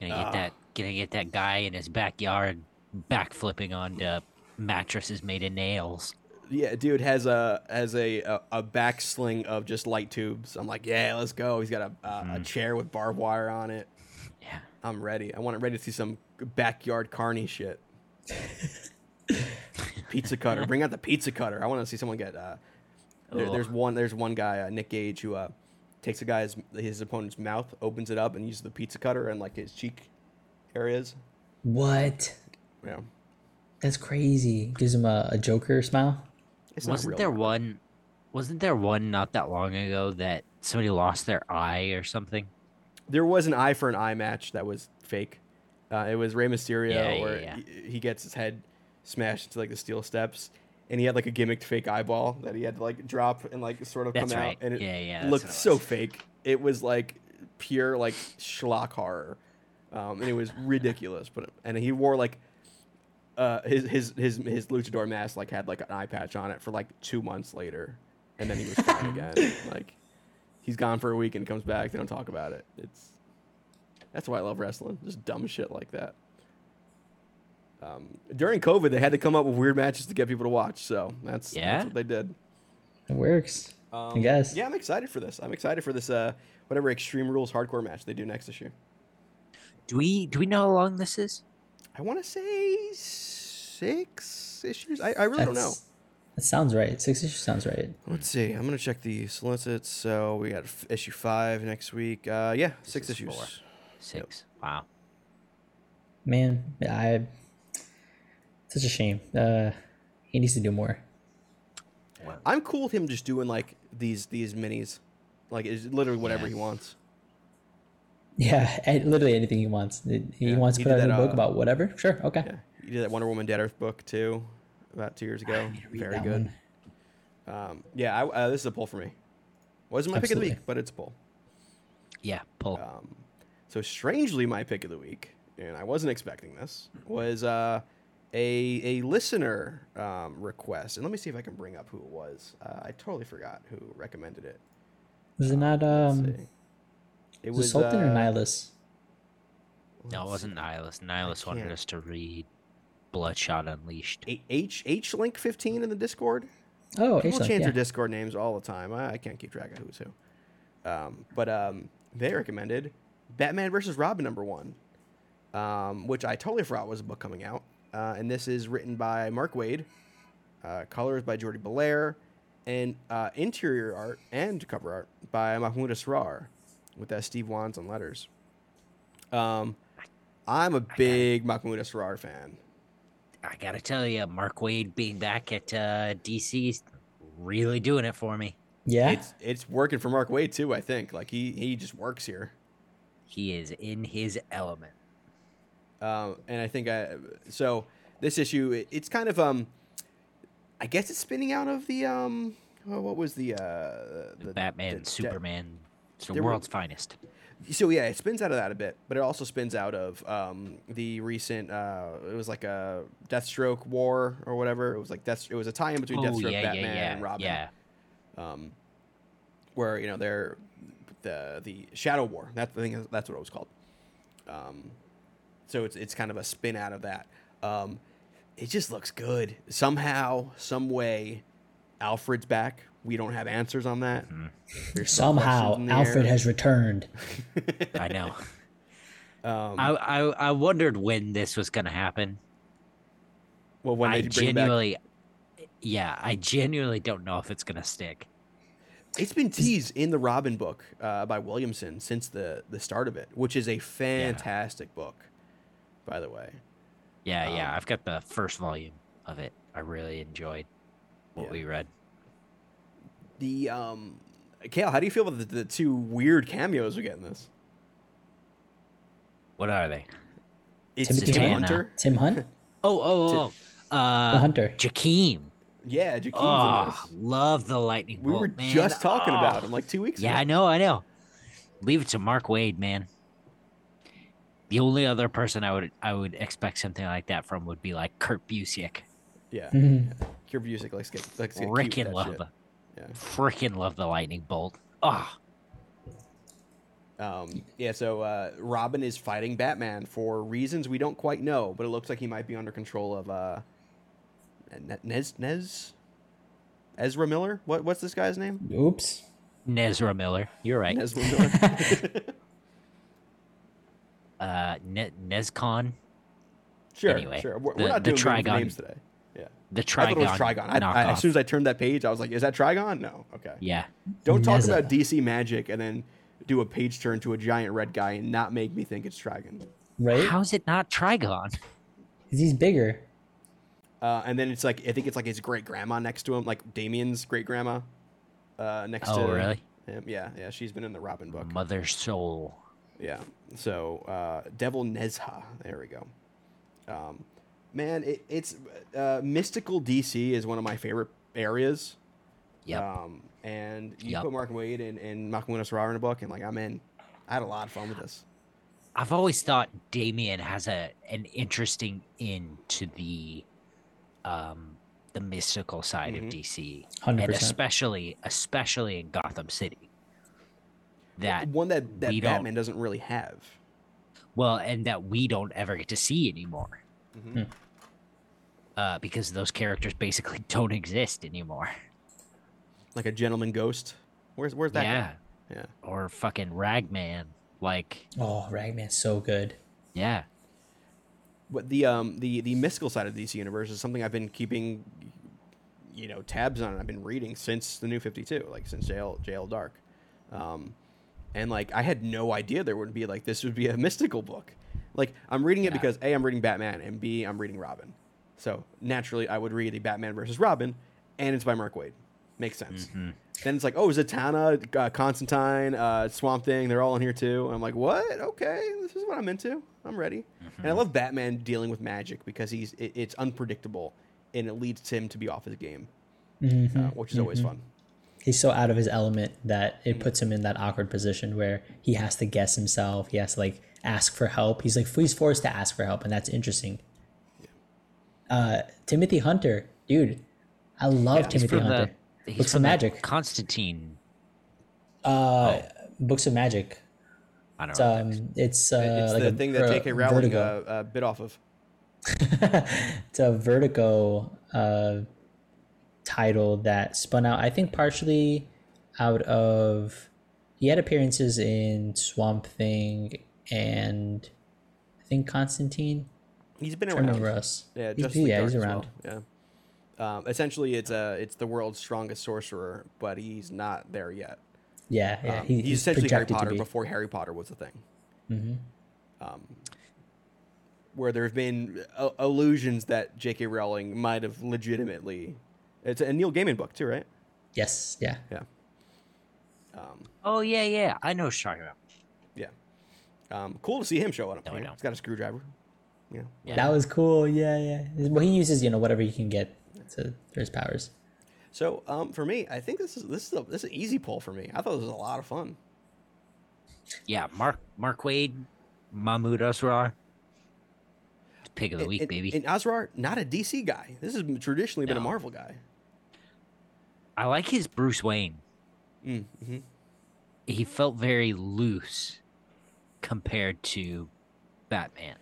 Gonna get that gonna get that guy in his backyard backflipping onto mattresses made of nails. Yeah, dude has a has a, a a backsling of just light tubes. I'm like, yeah, let's go. He's got a a, a chair with barbed wire on it. Yeah. I'm ready. I want it ready to see some backyard carny shit. pizza cutter. Bring out the pizza cutter. I want to see someone get. Uh, there, there's one. There's one guy, uh, Nick Gage, who uh, takes a guy's his opponent's mouth, opens it up, and uses the pizza cutter and like his cheek areas. what Yeah, That's crazy. Gives him a, a Joker smile. it's Wasn't real. there one wasn't there one not that long ago that somebody lost their eye or something? There was an eye for an eye match that was fake. Uh, it was Rey Mysterio Yeah, yeah, where yeah. He, he gets his head smashed into like the steel steps, and he had like a gimmicked fake eyeball that he had to like drop and like sort of That's come right. out, and it Yeah, yeah, looked it so fake. It was like pure like schlock horror, um, and it was ridiculous. But and he wore like uh, his his his his luchador mask like had like an eye patch on it for like two months later, and then he was fine again. Like he's gone for a week and comes back. They don't talk about it. It's that's why I love wrestling. Just dumb shit like that. Um, during COVID, they had to come up with weird matches to get people to watch. So that's, Yeah? that's what they did. It works. I Um, guess. Yeah, I'm excited for this. I'm excited for this. Uh, whatever Extreme Rules hardcore match they do next issue. Do we do we know how long this is? I want to say six issues. I, I really don't know. That's- That sounds right. Six issues sounds right. Let's see. I'm gonna check the solicits. So we got f- issue five next week. Uh, yeah, six is issues. four. Six. Wow. Man, I. Such a shame. Uh, he needs to do more. I'm cool with him just doing like these these minis, like it's literally whatever Yeah. he wants. Yeah, literally anything he wants. He Yeah, wants to he put out a book uh, about whatever. Sure. Okay. Yeah, he did that Wonder Woman Dead Earth book too, about two years ago. need to read Very good. Um, yeah, I, uh, this is a pull for me. Wasn't my pick of the week, but it's a pull. Yeah. Pull. Um, so strangely, my pick of the week, and I wasn't expecting this, was uh, a a listener um, request. And let me see if I can bring up who it was. Uh, I totally forgot who recommended it. Was it not Let's um? See. It Was it Sultan or uh, Nihilus? no, it wasn't Nihilus. Nihilus wanted us to read Bloodshot Unleashed. H H link fifteen in the Discord. Oh, People excellent. change Yeah. their Discord names all the time. I, I can't keep track of who's who. Um, but um, they recommended Batman versus Robin number one, um, which I totally forgot was a book coming out. Uh, and this is written by Mark Waid, uh, colors by Jordie Bellaire, and uh, interior art and cover art by Mahmoud Asrar, with uh, Steve Wands on letters. Um, I'm a big Mahmoud Asrar fan. I gotta tell you, Mark Waid being back at uh, DC's really doing it for me. Yeah. It's it's working for Mark Waid too. I think like he he just works here. He is in his element. Um, and I think I so this issue it, it's kind of um I guess it's spinning out of the um oh, what was the uh the Batman, the- the- Superman, it's the there were- world's finest. so yeah it spins out of that a bit but it also spins out of um the recent uh it was like a Deathstroke war or whatever it was like Death it was a tie in between Oh Deathstroke yeah, Batman yeah, yeah, and Robin yeah. um where you know they're the the Shadow War that's the thing that's what it was called um so it's it's kind of a spin out of that. Um, it just looks good somehow, some way. Alfred's back. We don't have answers on that. Mm-hmm. Somehow, questions in the Alfred air. has returned. I know. Um, I, I I wondered when this was gonna happen. well, when I they back, genuinely, yeah, I genuinely don't know if it's gonna stick. It's been teased in the Robin book uh, by Williamson since the the start of it, which is a fantastic book, by the way. Yeah, yeah. Um, I've got the first volume of it. I really enjoyed what Yeah. we read. The um, Cale, how do you feel about the, the two weird cameos we get in this? What are they? It's Timothy Tim Hunt. Hunter. Tim Hunt, Oh, oh, oh. the Uh, hunter. Jakeem. Yeah, Jakeem's in Oh, this. love the lightning We bolt. were man. just talking Oh. about him like two weeks ago. Yeah, I know, I know. Leave it to Mark Waid, man. The only other person I would I would expect something like that from would be like Kurt Busiek. Yeah, Mhm. Kurt Busiek likes to get, likes to get cute with that love shit. the Yeah. freaking love the lightning bolt. Oh, Um, yeah, so uh, Robin is fighting Batman for reasons we don't quite know, but it looks like he might be under control of uh, Nez Nez Ezra Miller. What what's this guy's name? Oops. Nezra Miller. You're right. Ezra Miller. uh, ne- Nezcon, sure, Anyway, sure. We're, the- we're not the doing good with Trigon- names today. Yeah, the I Trigon. thought it was Trigon. I, I, as soon as I turned that page, I was like, "Is that Trigon?" No. Okay. yeah, Don't talk Neza. about DC Magic and then do a page turn to a giant red guy and not make me think it's Trigon. Right? how's it not Trigon? 'Cause he's bigger. Uh, and then it's like I think it's like his great grandma next to him, like Damian's great grandma. Uh, next Oh, to Oh really? him. Yeah, yeah. She's been in the Robin book. Mother Soul. Yeah. So uh, Devil Nezha. There we go. Um, man, it, it's uh, mystical DC is one of my favorite areas. Yep. Um, and you Yep. put Mark Waid and, and Malcolm Winter Ferrara in a book, and like I'm in. I had a lot of fun with this. I've always thought Damian has a an interesting in to the um the mystical side Mhm. of DC. 100%. And especially especially in Gotham City. That one that that Batman doesn't really have. well, and that we don't ever get to see anymore. Mhm. Uh, because those characters basically don't exist anymore. Like a gentleman ghost. Where's where's that? yeah. guy? Yeah. Or fucking Ragman. Like, Oh, Ragman's so good. yeah. But the um the the mystical side of the DC universe is something I've been keeping, you know, tabs on. and I've been reading since the New Fifty Two, like since JL JL Dark, um, and like I had no idea there would be like this would be a mystical book. Like I'm reading it Yeah. because a I'm reading Batman and b I'm reading Robin, so naturally I would read a Batman versus Robin, and it's by Mark Waid. Makes sense. Mm-hmm. Then it's like, oh, Zatanna, uh, Constantine, uh, Swamp Thing, they're all in here too. And I'm like, what? Okay, this is what I'm into. I'm ready. And I love Batman dealing with magic because he's it, it's unpredictable and it leads him to be off his game, Mhm. uh, which is always fun. He's so out of his element that it puts him in that awkward position where he has to guess himself. He has to like ask for help. He's like he's forced to ask for help, and that's interesting. Uh, Timothy Hunter, dude, I love Yeah, he's Timothy From Hunter. the, he's Books from of the Magic. Constantine. Uh, Books of Magic. I don't It's, know. um, it's uh, it's like the a- thing that J.K. Rowling uh, uh, bit off of. it's a Vertigo uh, title that spun out. I think partially out of he had appearances in Swamp Thing and I think Constantine. He's been around. remember us. Yeah, He's- yeah, he's around. well. Yeah. Um, essentially, it's uh, it's the world's strongest sorcerer, but he's not there yet. Yeah, yeah. Um, he- he's, essentially Harry Potter be. before Harry Potter was a thing. Mhm. Um, where there have been uh, illusions that J.K. Rowling might have legitimately. It's a Neil Gaiman book too, right? Yes, yeah. Yeah. Um, oh yeah, yeah. I know what you're talking about. yeah. Um, cool to see him show up. No, I here. know. He's got a screwdriver. Yeah. Yeah. That was cool. Yeah, yeah. Well, he uses you know whatever he can get to for his powers. So um, for me, I think this is this is a, this is an easy pull for me. I thought this was a lot of fun. Yeah, Mark Mark Waid, Mahmoud Asrar. Pick of the week, and, baby. And Asrar, not a DC guy. This has traditionally been a Marvel guy. I like his Bruce Wayne. Mm, hmm He felt very loose compared to Batman.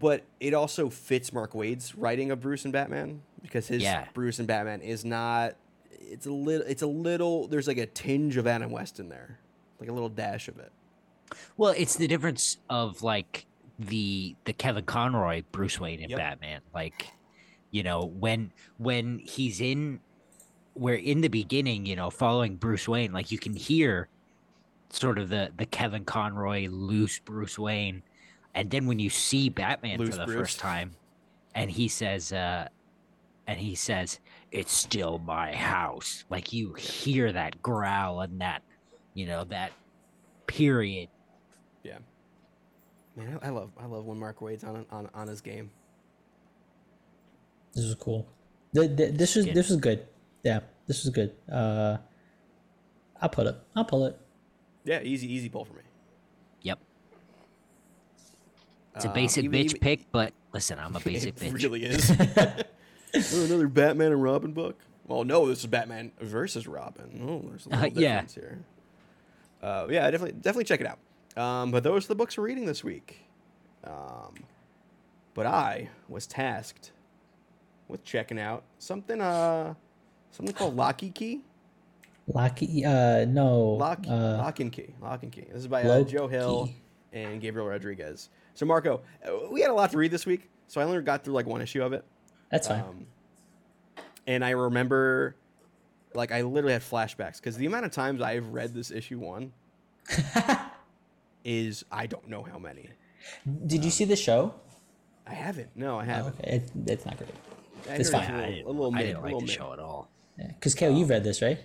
But it also fits Mark Waid's writing of Bruce and Batman because his Yeah. Bruce and Batman is not. It's a little. It's a little. There's like a tinge of Adam West in there, like a little dash of it. Well, it's the difference of like the the Kevin Conroy Bruce Wayne and Yep. Batman. Like, you know, when when he's in where in the beginning, you know, following Bruce Wayne, like you can hear sort of the the Kevin Conroy loose Bruce Wayne, and then when you see Batman Loose for the Bruce. first time, and he says, uh, and he says, "It's still my house," like you hear that growl and that, you know, that period. Yeah. Man, I, I love I love when Mark Waid's on on on his game. This is cool. The, the, this is this is good. Yeah, this was good. Uh, I'll pull it. I'll pull it. Yeah, easy easy pull for me. Yep. It's a Um, basic even- bitch even- pick, but listen, I'm a basic it bitch. really is. oh, another Batman and Robin book. Well, no, this is Batman versus Robin. Oh, there's a Uh, little yeah. difference here. Uh, yeah, definitely definitely check it out. Um, but those are the books we're reading this week. Um, but I was tasked with checking out something uh something called Locky Key. Locky. Uh, no. Lock, uh, Lock and Key. Lock and Key. This is by uh, Joe Hill and Gabriel Rodriguez. So Marco, we had a lot to read this week, so I only got through like one issue of it. That's fine. Um, and I remember, like, I literally had flashbacks because the amount of times I've read this issue one is I don't know how many. Did you see the show? I haven't. No, I Oh, haven't. okay, it, it's not great. I it's fine. A I little, didn't, a little I mid. didn't like the mid. show at all. Because Cale, you've read this, right?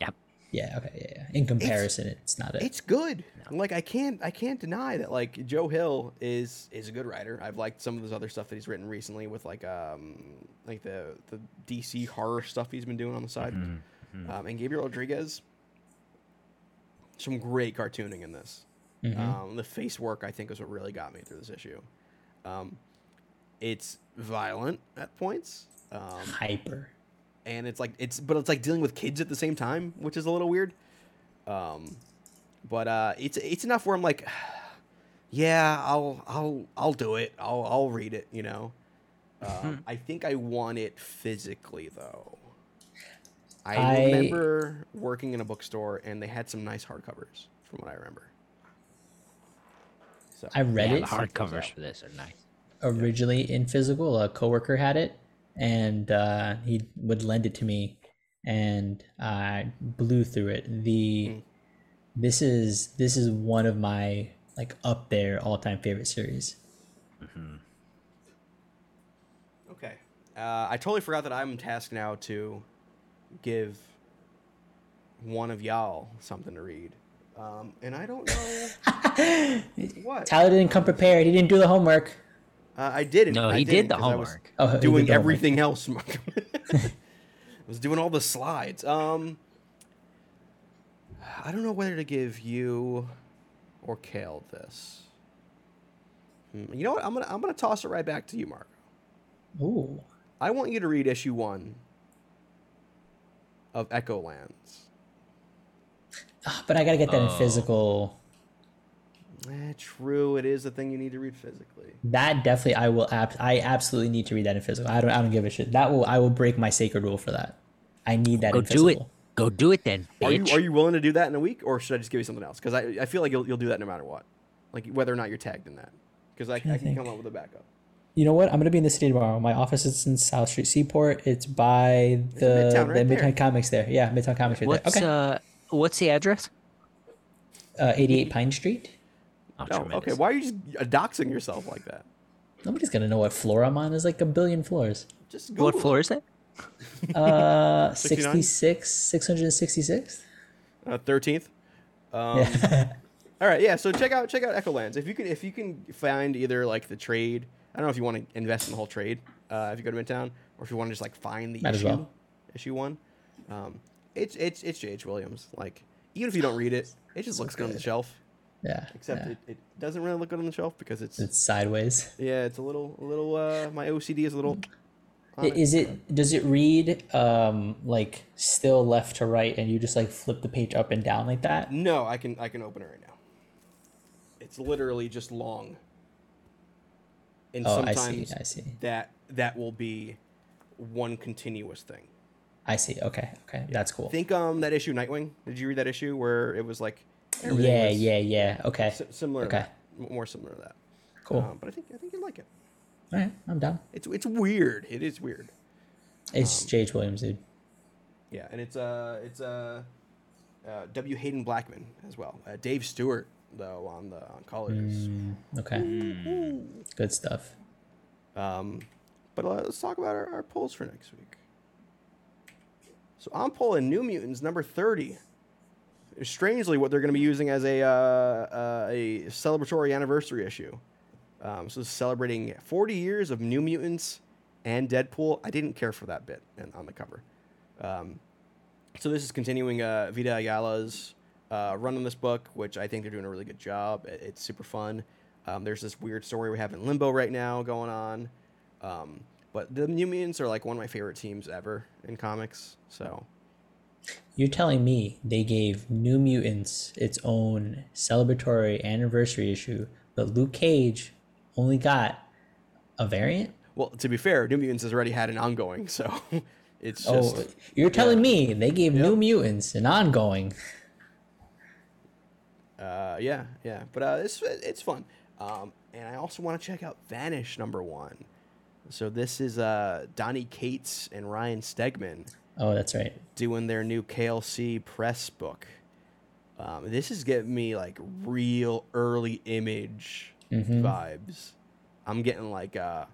Yep. Yeah. Okay. Yeah. yeah. In comparison, it's, not it. It's good. Like I can't I can't deny that like Joe Hill is is a good writer. I've liked some of his other stuff that he's written recently with like um like the the DC horror stuff he's been doing on the side. Mm-hmm. Um, and Gabriel Rodriguez, some great cartooning in this. Um, the face work I think is what really got me through this issue. Um, it's violent at points. Um, Hyper. And it's like it's but it's like dealing with kids at the same time, which is a little weird. Um, but uh, it's it's enough where I'm like, yeah, I'll I'll I'll do it. I'll I'll read it. You know. Um, I think I want it physically though. I, I- remember working in a bookstore and they had some nice hardcovers, from what I remember. So I read yeah, it the hardcovers out. for this are nice. originally in physical. A coworker had it, and uh, he would lend it to me, and I blew through it. The Mm. this is this is one of my like up there all time favorite series. Okay. Uh, I totally forgot that I'm tasked now to give one of y'all something to read. Um, and I don't know what. Tyler didn't come prepared. He didn't do the homework. Uh, I didn't. No, I he did the did the 'cause I was homework. Oh, doing the homework. everything else. I was doing all the slides. Um, I don't know whether to give you or Cale this. Hmm, You know what? I'm gonna I'm gonna toss it right back to you, Marco. Ooh. I want you to read issue one of Echo Lands. Ah, But I gotta get that Oh. in physical. Eh, true, it is the thing you need to read physically. That definitely I will ab- I absolutely need to read that in physical. I don't I don't give a shit. That will I will break my sacred rule for that. I need that Go in do physical. it. Go do it then, Are you are you willing to do that in a week, or should I just give you something else? Because I, I feel like you'll, you'll do that no matter what, like whether or not you're tagged in that. Because I, I can think. come up with a backup. You know what? I'm gonna be in the city tomorrow. My office is in South Street Seaport. It's by the Midtown right the. Midtown Comics there. Yeah, Midtown Comics right What's there. Okay. uh what's the address? Uh, 88 Pine Street. Oh, No, tremendous. okay. Why are you just doxing yourself like that? Nobody's gonna know what floor I'm on. There's like a billion floors. Just go. What Google floor is that? Uh, 66, 666. Uh, Thirteenth. um, Yeah. all right, yeah. So check out check out Echo Lands. If you can if you can find either like the trade. I don't know if you want to invest in the whole trade. Uh, if you go to Midtown, or if you want to just like find the Might as issue, well. issue one. Um, it's it's it's J.H. Williams. Like even if you don't read it, it just looks good on the shelf. Yeah. Except yeah. it, it doesn't really look good on the shelf because it's it's sideways. yeah, it's a little a little. Uh, my OCD is a little. Is it? Does it read um like still left to right, and you just like flip the page up and down like that? No, I can I can open it right now. It's literally just long. And Oh, I sometimes see. I see. that that will be one continuous thing. I see. Okay. Okay. That's cool. Think um that issue Nightwing. Did you read that issue where it was like everything Yeah. Yeah. Yeah. Okay. si- similar Okay. More similar to that. Cool. Um, but I think I think you like it. All right. I'm down. It's it's weird. It is weird. It's J.H. Williams, dude. Yeah, and it's uh it's uh, uh W Haden Blackman as well. Uh, Dave Stewart though on the on colors. Mm, okay. Good stuff. Um, but uh, let's talk about our, our polls for next week. So I'm pulling New Mutants number thirty. Strangely, what they're going to be using as a uh, uh, a celebratory anniversary issue. Um, so celebrating 40 years of New Mutants and Deadpool. I didn't care for that bit in, on the cover. Um, so this is continuing uh, Vita Ayala's uh, run on this book, which I think they're doing a really good job. It- it's super fun. Um, there's this weird story we have in Limbo right now going on. Um, but the New Mutants are like one of my favorite teams ever in comics. So You're telling me they gave New Mutants its own celebratory anniversary issue, but Luke Cage only got a variant? Well, to be fair, New Mutants has already had an ongoing, so it's just. Oh, you're telling me they gave New Mutants an ongoing. uh, yeah, yeah. But uh, it's it's fun, um, and I also want to check out Vanish number one. So this is uh, Donny Cates and Ryan Stegman Oh, that's right. doing their new KLC press book. Um, this is getting me like real early image vibes. I'm getting like uh,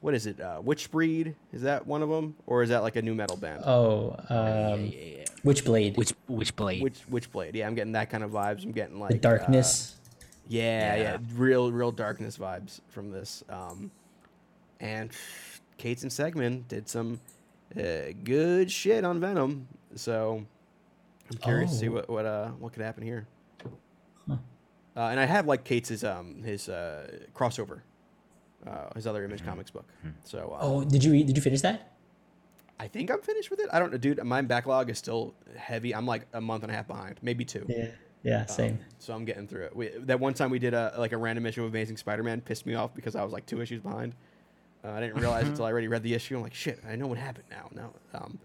what is it? Uh, Witch Breed is that one of them, or is that like a new metal band? Oh, um, yeah, yeah. Witchblade. Which which blade? Which Witchblade? Yeah, I'm getting that kind of vibes. I'm getting like the darkness. uh, yeah, yeah, Yeah. real, real darkness vibes from this. Um, and Cates and Stegman did some uh, good shit on Venom, so I'm curious to see Oh. what what uh what could happen here. Uh, and I have like Cates's um his uh crossover, uh, his other Image Comics book. So uh, oh, did you read, did you finish that? I think I'm finished with it. I don't know, dude. My backlog is still heavy. I'm like a month and a half behind, maybe two. Yeah. Yeah, same. So I'm getting through it. We, that one time we did a like a random issue of Amazing Spider-Man pissed me off because I was like two issues behind. Uh, I didn't realize until I already read the issue. I'm like, shit, I know what happened now. No, um,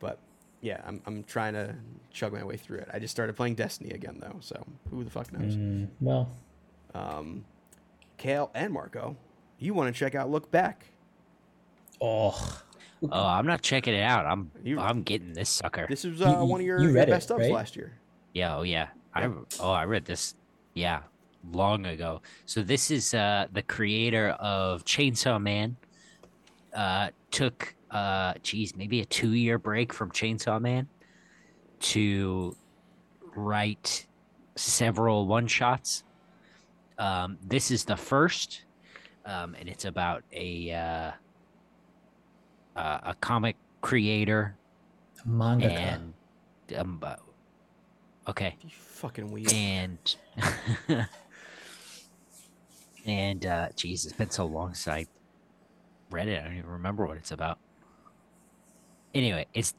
but yeah, I'm I'm trying to chug my way through it. I just started playing Destiny again though, so who the fuck knows? Mm, well, Cale and Marco, you want to check out Look Back? oh, Oh, I'm not checking it out. I'm You- I'm getting this sucker. This is uh, You- one of your, you your read it, best ups right? last year. Yeah, oh yeah. I oh I read this yeah, long ago. So this is uh the creator of Chainsaw Man. Uh took uh geez, maybe a 2-year break from Chainsaw Man to write several one-shots. Um this is the first um and it's about a uh uh, a comic creator Manga, and um, uh, okay You fucking weird. and and uh geez it's been so long since i read it i don't even remember what it's about anyway it's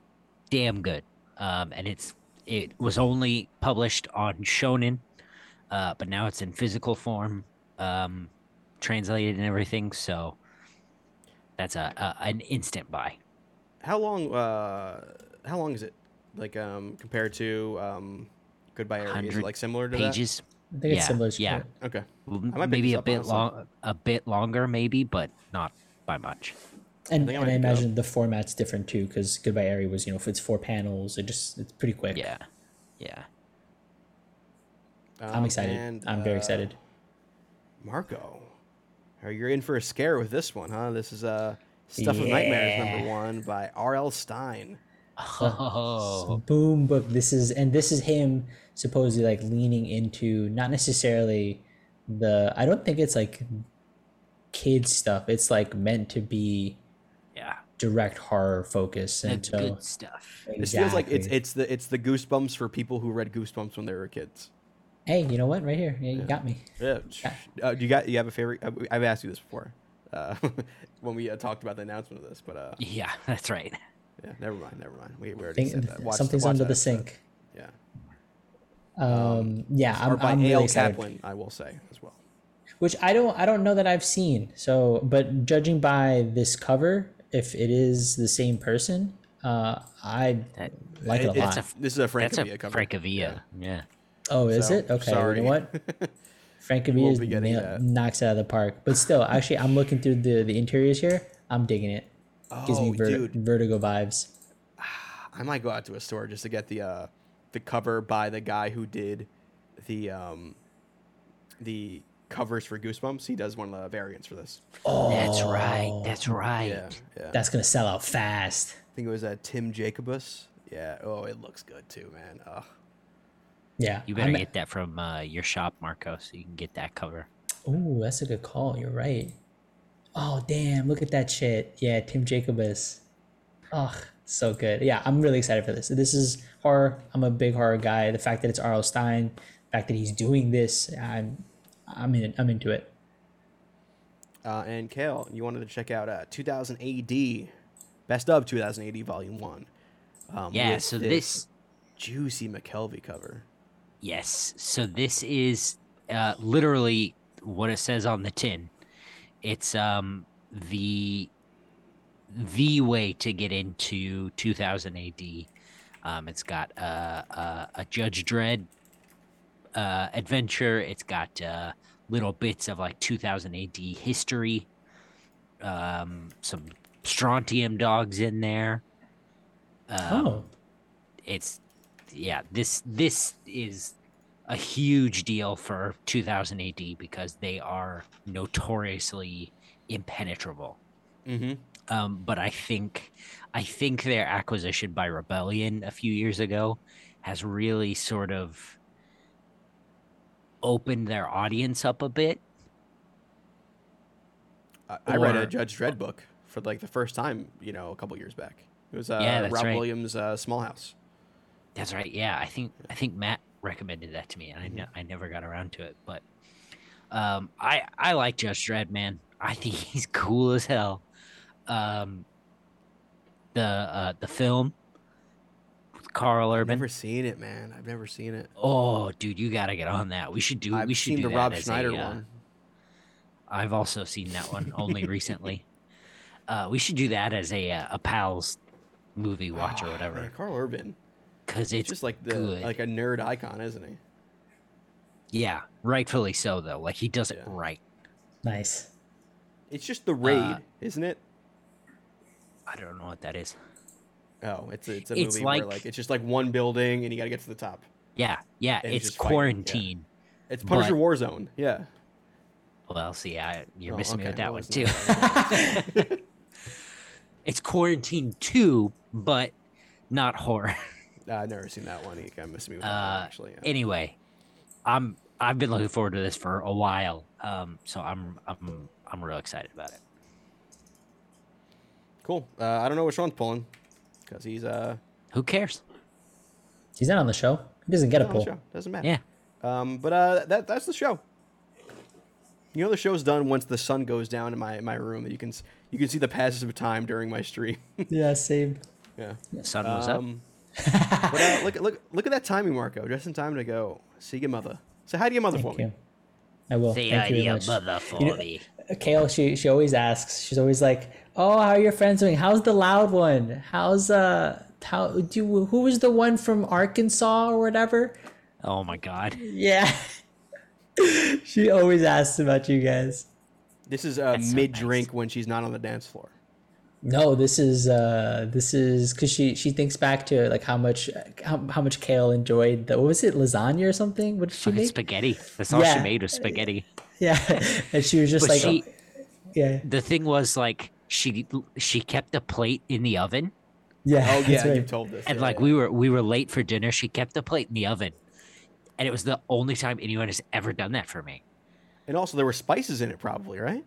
damn good um and it's it was only published on shonen uh but now it's in physical form um translated and everything so that's a, a an instant buy How long? Uh, how long is it? Like um, compared to um, Goodbye Eri? Is it like similar to pages I think it's yeah, similar. Yeah. Spirit. Okay. Well, I might pick maybe a bit long, a bit longer, maybe, but not by much. And, I and I pick it up. imagine the format's different too, because Goodbye Eri was, you know, if it's four panels, it just it's pretty quick. Yeah, yeah. I'm Um, excited. and, I'm very uh, excited. Marco, you're you in for a scare with this one, huh? This is uh, Stuff of Nightmares number one by R.L. Stine. Oh, Boom book. This is and this is him supposedly like leaning into not necessarily the. I don't think it's like kids stuff. It's like meant to be yeah. direct horror focus, and That's so good stuff. This feels like it's it's the it's the goosebumps for people who read Goosebumps when they were kids. Hey, you know what? Right here, yeah, you got me. Yeah. Uh, do you got you have a favorite? uh, I've asked you this before uh, when we uh, talked about the announcement of this, but uh, Yeah, that's right. yeah, never mind, never mind. We, we already Think, said that. Watch- something's watch under that the episode. sink. Yeah. Um, yeah, or I'm, by I'm A.L. really excited. Kaplan, I will say as well. Which I don't, I don't know that I've seen. So, but judging by this cover, if it is the same person, uh, I That, like it, a It- lot. it's this is a that's Francavilla a cover. Francavilla. Yeah. oh, is so, it? Okay. sorry. You know what? Frank won't Avia be getting nail- knocks it out of the park. But still, actually, I'm looking through the the interiors here. I'm digging it. Gives me Oh, ver- dude. vertigo vibes. I might go out to a store just to get the uh, the cover by the guy who did the um, the covers for Goosebumps. He does one of the variants for this. Oh, That's right. That's right. Yeah, yeah. That's gonna sell out fast. I think it was uh, Tim Jacobus. Yeah. Oh, it looks good too, man. Ugh. Yeah. You better I'm- get that from uh, your shop, Marco, so you can get that cover. Ooh, that's a good call. You're right. Oh damn! Look at that shit. Yeah, Tim Jacobus. Oh, so good. Yeah, I'm really excited for this. This is horror. I'm a big horror guy. The fact that it's R.L. Stine, the fact that he's doing this, I'm, I'm in. I'm into it. Uh, and Cale, you wanted to check out uh, 2000 AD, best of 2000 AD Volume One. Um, Yeah, with so this juicy McKelvie cover. Yes. So this is uh, literally what it says on the tin. It's um the the way to get into 2000 AD. Um, it's got uh, uh, a Judge Dredd uh, adventure. It's got uh, little bits of like 2000 AD history. Um, some strontium dogs in there. Um, oh, it's yeah this this is a huge deal for 2000 AD because they are notoriously impenetrable. Mm-hmm. Um, but I think I think their acquisition by Rebellion a few years ago has really sort of opened their audience up a bit. I, I read a Judge Dredd book for like the first time, you know, a couple years back. It was uh, Yeah, Rob right. Williams' uh, Small House. That's right. Yeah, I think I think Matt recommended that to me, and I ne- I never got around to it. But um, I I like Judge Dredd, man. I think he's cool as hell. Um, the uh, the film, with Karl I've Urban. never seen it, man. I've never seen it. Oh, dude, you gotta get on that. We should do. I've we should seen do the that Rob as a, Schneider uh, one. I've also seen that one only recently. Uh, we should do that as a uh, a pals movie watch or Man, whatever, Karl Urban. because It's it's just like the good. like a nerd icon, isn't he? yeah, rightfully so though. Like he does it Yeah. right. nice. It's just the raid, Uh, isn't it? I don't know what that is. Oh, it's a, it's a it's movie where like- like it's just like one building and you got to get to the top. Yeah, yeah, And it's fighting, yeah. quarantine. It's Punisher But- Warzone. Yeah. Well, see, I, you're Oh, missing me okay, with that I one too. it's quarantine two, but not horror. Uh, I've never seen that one. You kind of missed me with that one, Uh, actually. Yeah. anyway, I'm I've been looking forward to this for a while. Um, so I'm I'm I'm real excited about it. Cool. Uh, I don't know which one's pulling because he's uh Who cares? He's not on the show. He doesn't get a pull. show. Doesn't matter. Yeah. Um, but uh, that that's the show. You know the show's done once the sun goes down in my my room. You can you can see the passage of time during my stream. Yeah, same. yeah. Sun was up. Um, but uh, look at look look at that timing, Marco. Just in time to go see your mother. Say hi to your mother for Thank me. I will. The Thank you very idea, much. mother for You know- me. Cale, she she always asks. She's always like, "Oh, how are your friends doing? How's the loud one? How's uh how do who was the one from Arkansas or whatever?" Oh my god. Yeah. she always asks about you guys. This is uh, That's so mid drink when she's not on the dance floor. No, this is uh this is because she she thinks back to like how much how, how much Cale enjoyed the what was it lasagna or something? What did she Fucking make? spaghetti. That's all she made was spaghetti. Yeah, and she was just But like, she, yeah, the thing was like she she kept the plate in the oven yeah. Oh that's yeah, right. you've told this. and yeah, like yeah. we were we were late for dinner she kept the plate in the oven and it was the only time anyone has ever done that for me and also there were spices in it, probably, right?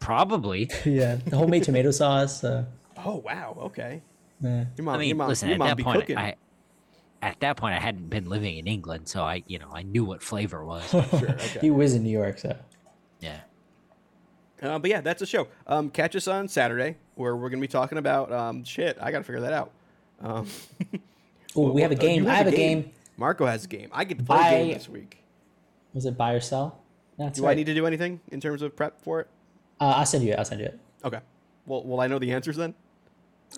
probably yeah, the homemade tomato sauce. Uh, Oh wow, okay. yeah. Your mom, i mean your mom, listen your at that be point cooking. i at that point i hadn't been living in england so i you know i knew what flavor was Sure, okay. He was in New York, so yeah Uh, but yeah, that's the show. Um, catch us on Saturday where we're gonna be talking about um, shit. I gotta figure that out. Um, Ooh, we have a uh, you game. I have a game. Marco has a game. I get to play a game this week. Was it buy or sell? That's Do right. I need to do anything in terms of prep for it? Uh, I'll send you it. I'll send you it. Okay. Well, will I know the answers then?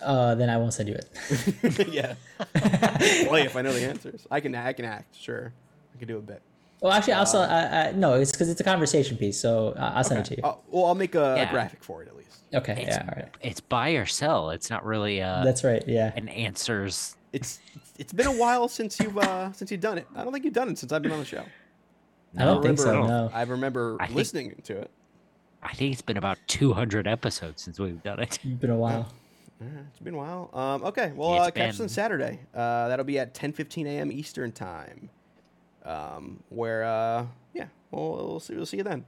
Uh, then I won't send you it. yeah. Play if I know the answers. I can. I can act. Sure. I can do a bit. Well, actually, also, uh, uh, no, it's because it's a conversation piece, so uh, I'll send it to you. Oh, well, I'll make a, Yeah. a graphic for it at least. okay, It's, yeah, all right. it's buy or sell. It's not really uh, That's right. Yeah. an answers. It's it's been a while since you've uh, since you've done it. I don't think you've done it since I've been on the show. I don't think so. remember- No. I remember I think- listening to it. I think it's been about 200 episodes since we've done it. It's been a while. Yeah, it's been a while. Um, okay, well, uh, catch us on Saturday. Uh, that'll be at 10:15 a.m. Eastern time. Um, where uh, yeah, we'll, we'll see. We'll see you then.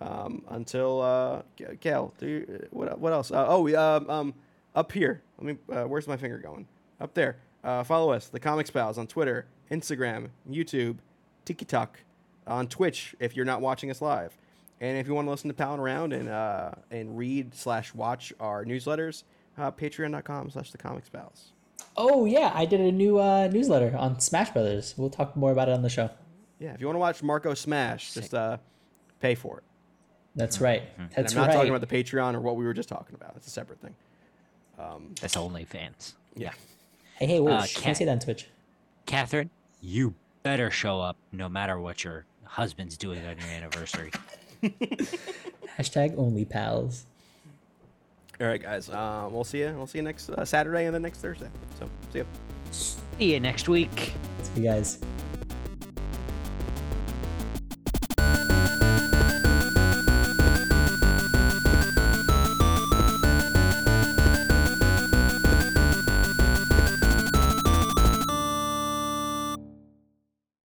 Um, until uh, Gail, do you, what what else? Uh, oh, um, um, up here. Let me. Uh, where's my finger going? Up there. Uh, follow us, the Comics Pals, on Twitter, Instagram, YouTube, TikTok, on Twitch if you're not watching us live. And if you want to listen to Palin Around and uh, and read slash watch our newsletters, uh, patreon.com slash the Comics Pals. Oh yeah, I did a new uh, newsletter on Smash Brothers. We'll talk more about it on the show. Yeah, if you want to watch Marco Smash, just uh, pay for it. That's right. And That's I'm not right. talking about the Patreon or what we were just talking about. It's a separate thing. Um, That's OnlyFans. Yeah. hey, hey, wait, Uh, shh, can't say that on Twitch. Kathryn, you better show up no matter what your husband's doing on your anniversary. Hashtag only pals. All right, guys. Um, we'll see you. We'll see you next uh, Saturday and then next Thursday. So see you. See you next week. See you guys.